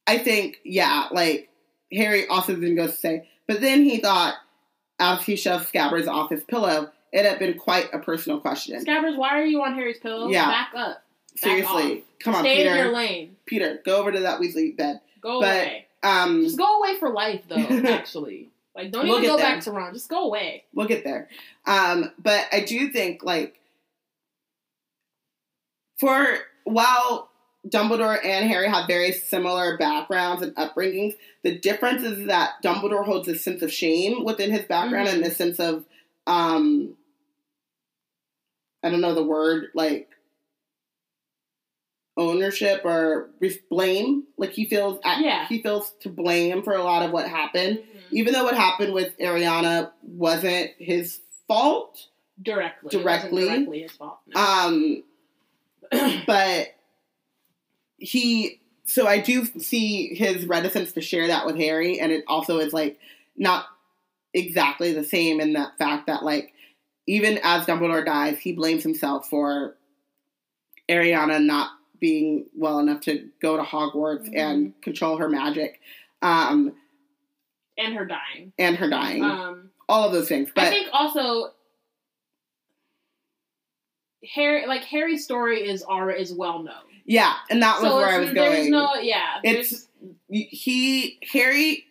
S2: I think, yeah, like Harry also then goes to say, but then he thought as he shoved Scabbers off his pillow, it had been quite a personal question.
S1: Scabbers, why are you on Harry's pillow?
S2: Yeah.
S1: back up.
S2: Seriously. Come on,
S1: Stay in your
S2: Peter.
S1: lane.
S2: Peter, go over to that Weasley bed.
S1: Go
S2: But-
S1: away.
S2: Um
S1: Just go away for life, though. Actually, like don't
S2: We'll
S1: even go
S2: there.
S1: back to Ron. Just go away.
S2: we'll get there. Um, but I do think like for while Dumbledore and Harry have very similar backgrounds and upbringings, the difference is that Dumbledore holds a sense of shame within his background
S1: Mhm.
S2: and this sense of um I don't know the word like ownership or blame. Like he feels
S1: Yeah.
S2: he feels to blame for a lot of what happened even though what happened with Ariana wasn't his fault,
S1: Directly.
S2: Directly.
S1: directly his fault. no.
S2: um, but he. So I do see his reticence to share that with Harry, and it also is like not exactly the same in that fact that like even as Dumbledore dies, he blames himself for Ariana not being well enough to go to Hogwarts
S1: Mhm.
S2: and control her magic, um,
S1: and her dying.
S2: and her dying,
S1: Um,
S2: all of those things. But
S1: I think also Harry, like Harry's story is already is well known.
S2: yeah, and that was
S1: so
S2: where I was
S1: there's
S2: going.
S1: no, yeah,
S2: it's he Harry.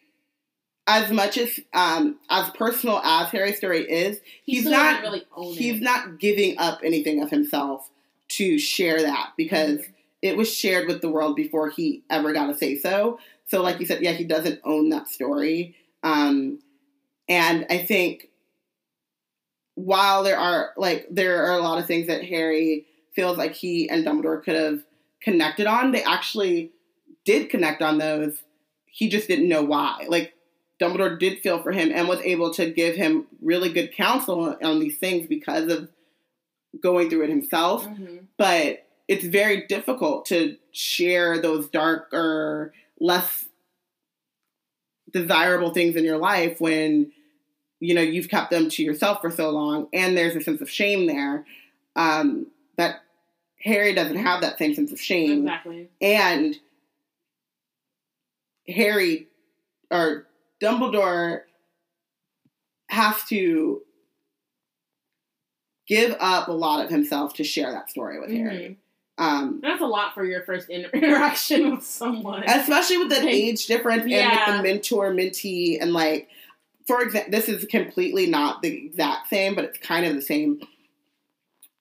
S2: As much as um as personal as Harry's story is,
S1: he
S2: he's not-
S1: really
S2: he's
S1: it.
S2: not giving up anything of himself to share that because it was shared with the world before he ever got to say so. So, like you said, yeah, he doesn't own that story. Um, and I think while there are like there are a lot of things that Harry feels like he and Dumbledore could have connected on, they actually did connect on those. He just didn't know why. Like Dumbledore did feel for him and was able to give him really good counsel on these things because of going through it himself
S1: Mhm.
S2: but it's very difficult to share those darker, less desirable things in your life when you know you've kept them to yourself for so long, and there's a sense of shame there. Um, that Harry doesn't have that same sense of shame,
S1: Exactly.
S2: and Harry or Dumbledore has to give up a lot of himself to share that story with Harry. Um,
S1: That's a lot for your first inter- interaction with someone.
S2: especially with the
S1: Like,
S2: age difference
S1: yeah.
S2: and with the mentor mentee and like for example this is completely not the exact same but it's kind of the same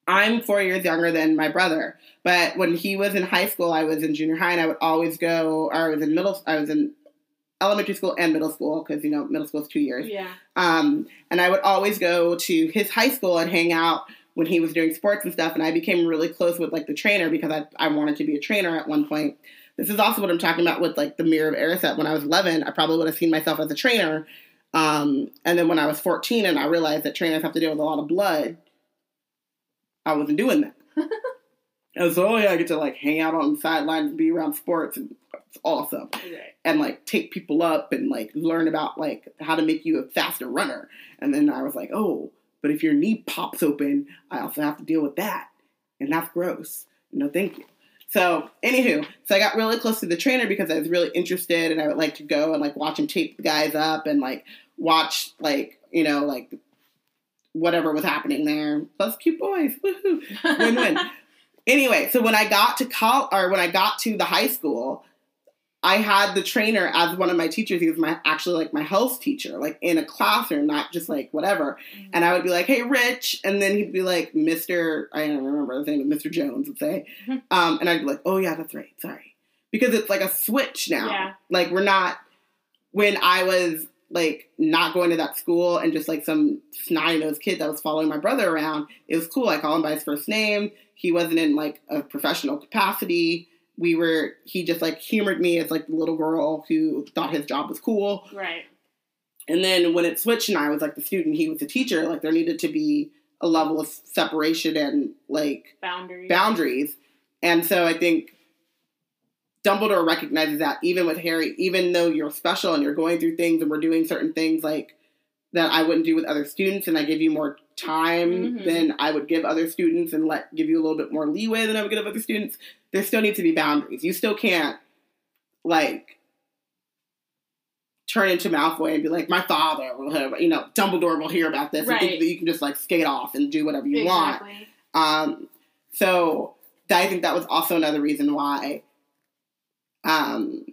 S2: i'm four years younger than my brother but when he was in high school i was in junior high and i would always go or i was in middle i was in elementary school and middle school because you know middle school is two years
S1: yeah.
S2: um, and I would always go to his high school and hang out when he was doing sports and stuff. And I became really close with like the trainer because I, I wanted to be a trainer at one point. This is also what I'm talking about with like the Mirror of Erised. When I was 11, I probably would have seen myself as a trainer. Um, and then when I was 14 and I realized that trainers have to deal with a lot of blood, I wasn't doing that. and so, oh yeah, I get to like hang out on the sidelines and be around sports and it's awesome
S1: Right.
S2: and like take people up and like learn about like how to make you a faster runner. And then I was like, oh, but if your knee pops open, I also have to deal with that. And that's gross. No, thank you. So, anywho, so I got really close to the trainer because I was really interested and I would like to go and like watch him tape the guys up and like watch like, you know, like whatever was happening there. Plus cute boys. Woohoo. Win win. anyway, so when I got to col or when I got to the high school, I had the trainer as one of my teachers. He was my actually like my health teacher, like in a classroom, not just like whatever. And I would be like, "Hey, Rich," and then he'd be like, "Mister," I don't remember the name, Mister Jones would say,
S1: Mhm.
S2: um, and I'd be like, "Oh yeah, that's right, sorry," because it's like a switch now.
S1: Yeah.
S2: Like we're not when I was like not going to that school and just like some snotty nosed kid that was following my brother around. It was cool. I call him by his first name. He wasn't in like a professional capacity. We were. He just like humored me as like the little girl who thought his job was cool.
S1: Right.
S2: And then when it switched and I was like the student, he was the teacher, like there needed to be a level of separation and like
S1: Boundaries.
S2: boundaries. And so I think Dumbledore recognizes that even with Harry, even though you're special and you're going through things and we're doing certain things like that I wouldn't do with other students and I give you more time
S1: Mhm.
S2: than I would give other students and let give you a little bit more leeway than I would give other students, there still needs to be boundaries. You still can't like turn into Malfoy and be like, my father will have, you know, Dumbledore will hear about this and
S1: Right.
S2: think that you can just like skate off and do whatever you want. Um, so I think that was also another reason why um,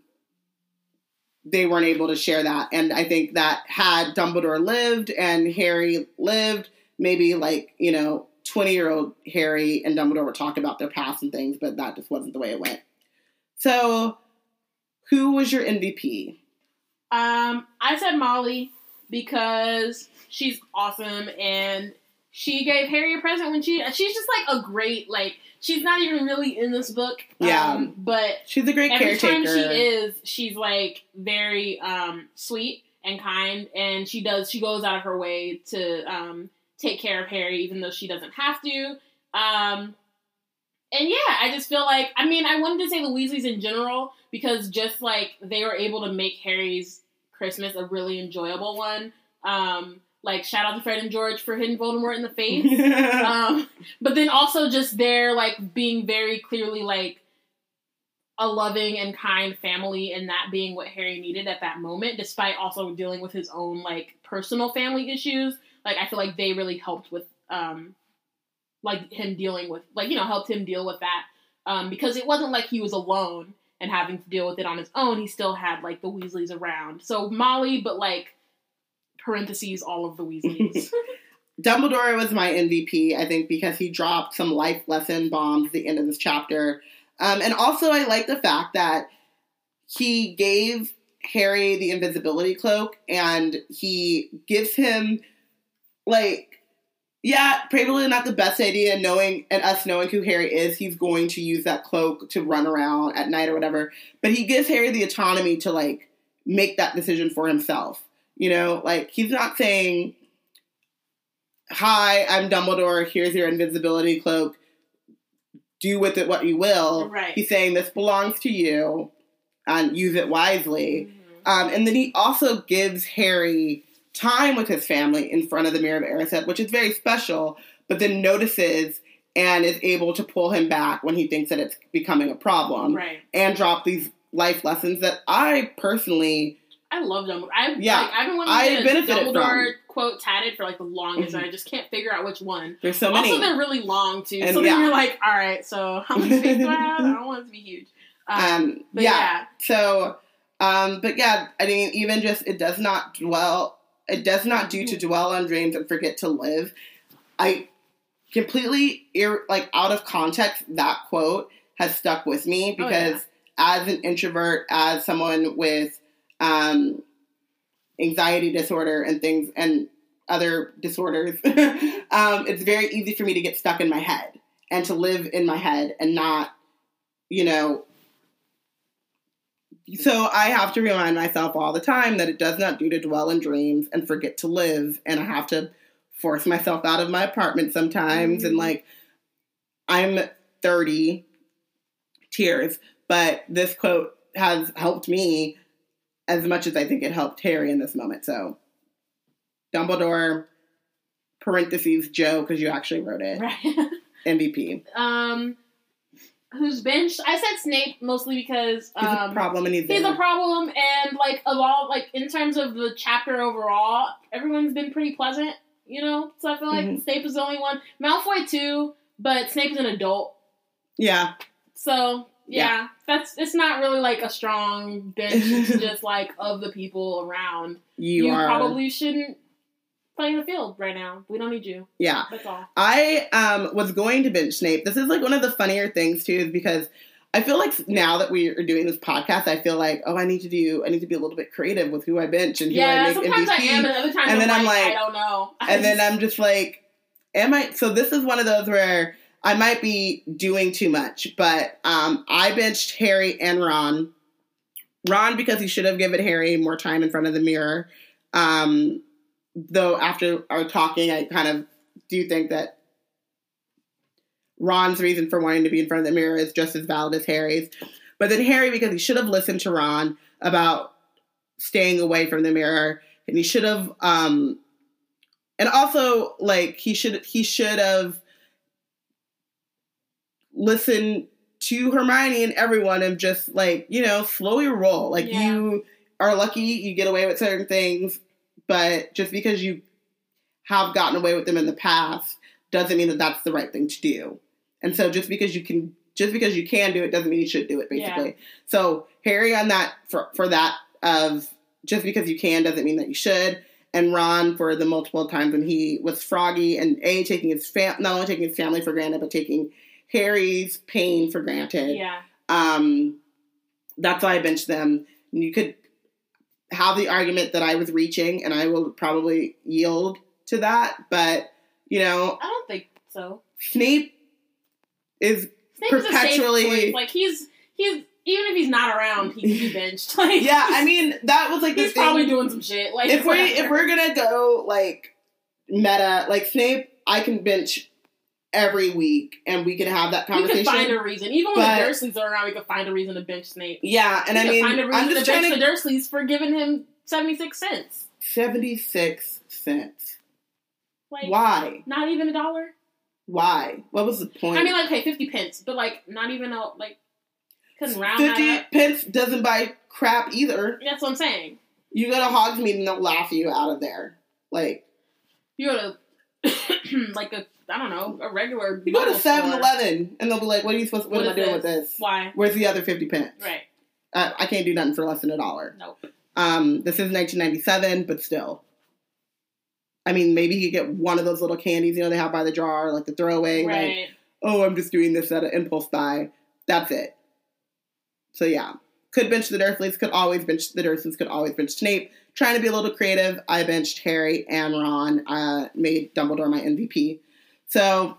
S2: they weren't able to share that. And I think that had Dumbledore lived and Harry lived, maybe like, you know, 20 year old Harry and Dumbledore would talk about their past and things, but that just wasn't the way it went. So, who was your MVP?
S1: Um, I said Molly because she's awesome and she gave Harry a present when she she's just like a great like she's not even really in this book.
S2: Yeah.
S1: Um, but
S2: She's a great
S1: every
S2: caretaker.
S1: time she is, she's like very um sweet and kind and she does she goes out of her way to um take care of Harry even though she doesn't have to. Um and yeah, I just feel like I mean I wanted to say the Weasleys in general because just like they were able to make Harry's Christmas a really enjoyable one Um, like shout out to Fred and George for hitting Voldemort in the face. um, but then also just their like being very clearly like a loving and kind family, and that being what Harry needed at that moment, despite also dealing with his own like personal family issues. Like I feel like they really helped with um, like him dealing with like you know helped him deal with that um, because it wasn't like he was alone and having to deal with it on his own. He still had like the Weasleys around. So Molly, but like parentheses all of the Weasleys.
S2: Dumbledore was my MVP, I think, because he dropped some life lesson bombs at the end of this chapter. Um, and also, I like the fact that he gave Harry the invisibility cloak and he gives him, like, yeah, probably not the best idea knowing and us knowing who Harry is. He's going to use that cloak to run around at night or whatever. But he gives Harry the autonomy to, like, make that decision for himself. You know, like, he's not saying, hi, I'm Dumbledore, here's your invisibility cloak, do with it what you will.
S1: Right.
S2: He's saying this belongs to you and use it wisely.
S1: Mhm.
S2: Um, and then he also gives Harry time with his family in front of the Mirror of Erised, which is very special, but then notices and is able to pull him back when he thinks that it's becoming a problem
S1: Right.
S2: and drop these life lessons that I personally
S1: I love them. I
S2: Yeah,
S1: like, I've been wanting
S2: I
S1: to get a
S2: benefited
S1: Dumbledore
S2: from.
S1: quote tatted for like the longest,
S2: Mhm.
S1: and I just can't figure out which one.
S2: there's so many.
S1: Also, they're really long too.
S2: And
S1: so then
S2: yeah.
S1: you're like, all right, so how much space do I have? I don't want it to be huge. Um,
S2: um,
S1: but
S2: yeah.
S1: yeah.
S2: So, um, but yeah, I mean, even just it does not dwell. It does not do to dwell on dreams and forget to live. I completely ir- like out of context. That quote has stuck with me
S1: Oh,
S2: because
S1: yeah.
S2: as an introvert, as someone with um, anxiety disorder and things and other disorders, um, it's very easy for me to get stuck in my head and to live in my head and not, you know, so I have to remind myself all the time that it does not do to dwell in dreams and forget to live. And I have to force myself out of my apartment sometimes. And
S1: Mhm.
S2: like, I'm 30 tears, but this quote has helped me as much as I think it helped Harry in this moment. So, Dumbledore, parentheses, Joe, because you actually wrote it,
S1: Right.
S2: MVP.
S1: um, who's benched? I said Snape mostly because
S2: He's
S1: um,
S2: a problem and he's,
S1: he's a problem, and like of all like in terms of the chapter overall, everyone's been pretty pleasant, you know. So I feel like
S2: Mhm.
S1: Snape is the only one. Malfoy too, but Snape is an adult,
S2: Yeah.
S1: so yeah, that's it's not really like a strong bench. It's just like of the people around,
S2: You,
S1: you, probably shouldn't play in the field right now. We don't need you.
S2: Yeah.
S1: That's all.
S2: I um was going to bench Snape. This is like one of the funnier things too, is because I feel like now that we are doing this podcast, I feel like oh, I need to do, I need to be a little bit creative with who I bench and who
S1: Yeah,
S2: I make
S1: sometimes
S2: MVP.
S1: I am, and other times
S2: and then I'm
S1: like,
S2: like-
S1: I don't know.
S2: and then I'm just like, am I? So this is one of those where I might be doing too much, but um, I benched Harry and Ron. Ron because he should have given Harry more time in front of the mirror. Um, though after our talking, I kind of do think that Ron's reason for wanting to be in front of the mirror is just as valid as Harry's. But then Harry because he should have listened to Ron about staying away from the mirror, and he should have um, and also like he should he should have listened to Hermione and everyone and just like you know slow your roll. Like
S1: Yeah.
S2: you are lucky you get away with certain things, but just because you have gotten away with them in the past doesn't mean that that's the right thing to do. And so just because you can just because you can do it doesn't mean you should do it basically. So Harry on that for for that of just because you can doesn't mean that you should. And Ron for the multiple times when he was froggy and a taking his fam not only taking his family for granted but taking Harry's pain for granted.
S1: yeah,
S2: Um, that's why I benched them. You could have the argument that I was reaching, and I will probably yield to that. But you know,
S1: I don't think so.
S2: Snape is
S1: Snape is a
S2: Perpetually-.
S1: Like he's he's even if he's not around, he can be benched. Like
S2: yeah. I mean, that was like the
S1: he's probably doing some shit. Like
S2: if we
S1: whatever.
S2: if we're gonna go like meta, like Snape, I can bench every week, and we can have that conversation.
S1: we could find a reason. Even when
S2: But-
S1: the Dursleys are around, we could find a reason to bench Snape.
S2: yeah, and
S1: we
S2: I mean,
S1: find a reason
S2: I'm
S1: to
S2: just
S1: bench
S2: trying to
S1: the Dursleys for giving him seventy six cents.
S2: 76 cents.
S1: Like
S2: Why?
S1: not even a dollar.
S2: Why? What was the point?
S1: I mean, like okay, fifty pence, but like not even a like couldn't round that
S2: 50
S1: up.
S2: pence doesn't buy crap either.
S1: That's what I'm saying.
S2: You go to Hogsmeade and they'll laugh you out of there. Like,
S1: You go to like a I don't know a regular.
S2: you go to
S1: local
S2: 7 Eleven and they'll be like, what are you supposed to, what,
S1: What
S2: am I doing with
S1: this?
S2: this?
S1: Why?
S2: Where's the other 50 pence?
S1: Right.
S2: Uh, I can't do nothing for less than a dollar.
S1: Nope.
S2: Um, this is 1997, but still. I mean, maybe you get one of those little candies, you know, they have by the jar, like the throwaway, like,
S1: Right.
S2: oh, I'm just doing this at an impulse buy. That's it. So yeah, could bench the Dursleys, could always bench the Dursleys, could always bench Snape. Trying to be a little creative, I benched Harry and Ron. Uh, made Dumbledore my MVP. So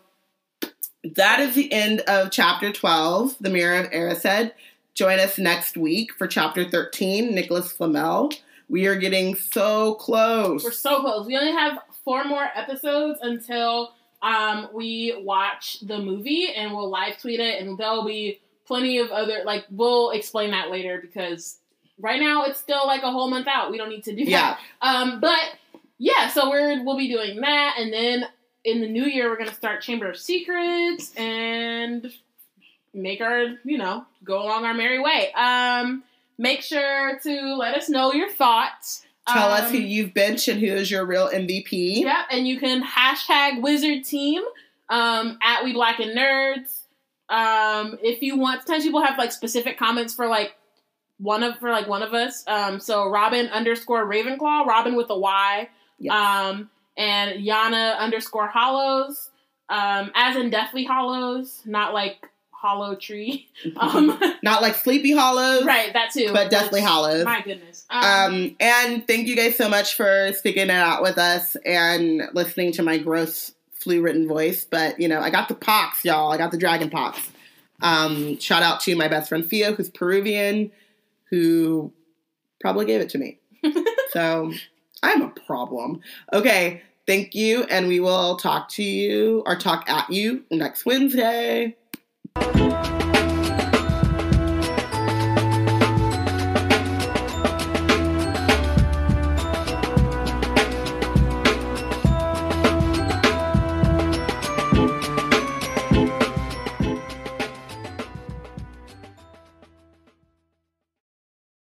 S2: that is the end of chapter 12, The Mirror of Erised. Join us next week for chapter 13, Nicholas Flamel. We are getting so close.
S1: We're so close. We only have four more episodes until um, we watch the movie, and we'll live tweet it, and there'll be plenty of other like we'll explain that later because right now it's still like a whole month out. We don't need to do that.
S2: yeah,
S1: Um, but yeah, so we're we'll be doing that, and then in the new year we're gonna start Chamber of Secrets and make our you know go along our merry way. Um, make sure to let us know your thoughts.
S2: tell us
S1: Um,
S2: who you've benched and who is your real MVP.
S1: Yep, and you can hashtag Wizard Team um, at We Black and Nerds. Um, if you want, sometimes people have like specific comments for like one of for like one of us. Um, so Robyn underscore Ravenclaw, Robyn with a Y,
S2: Yes.
S1: um, and Yana underscore Hallows, um, as in Deathly Hallows, not like Hollow Tree. Um,
S2: Not like Sleepy Hollows,
S1: right, that too,
S2: but Deathly Hallows.
S1: My goodness. Um,
S2: Um, and thank you guys so much for sticking it out with us and listening to my gross flu written voice. But you know, I got the pox, y'all. I got the dragon pox. Um, shout out to my best friend Theo, who's Peruvian, who probably gave it to me. so I'm a problem. Okay, thank you, and we will talk to you or talk at you next Wednesday.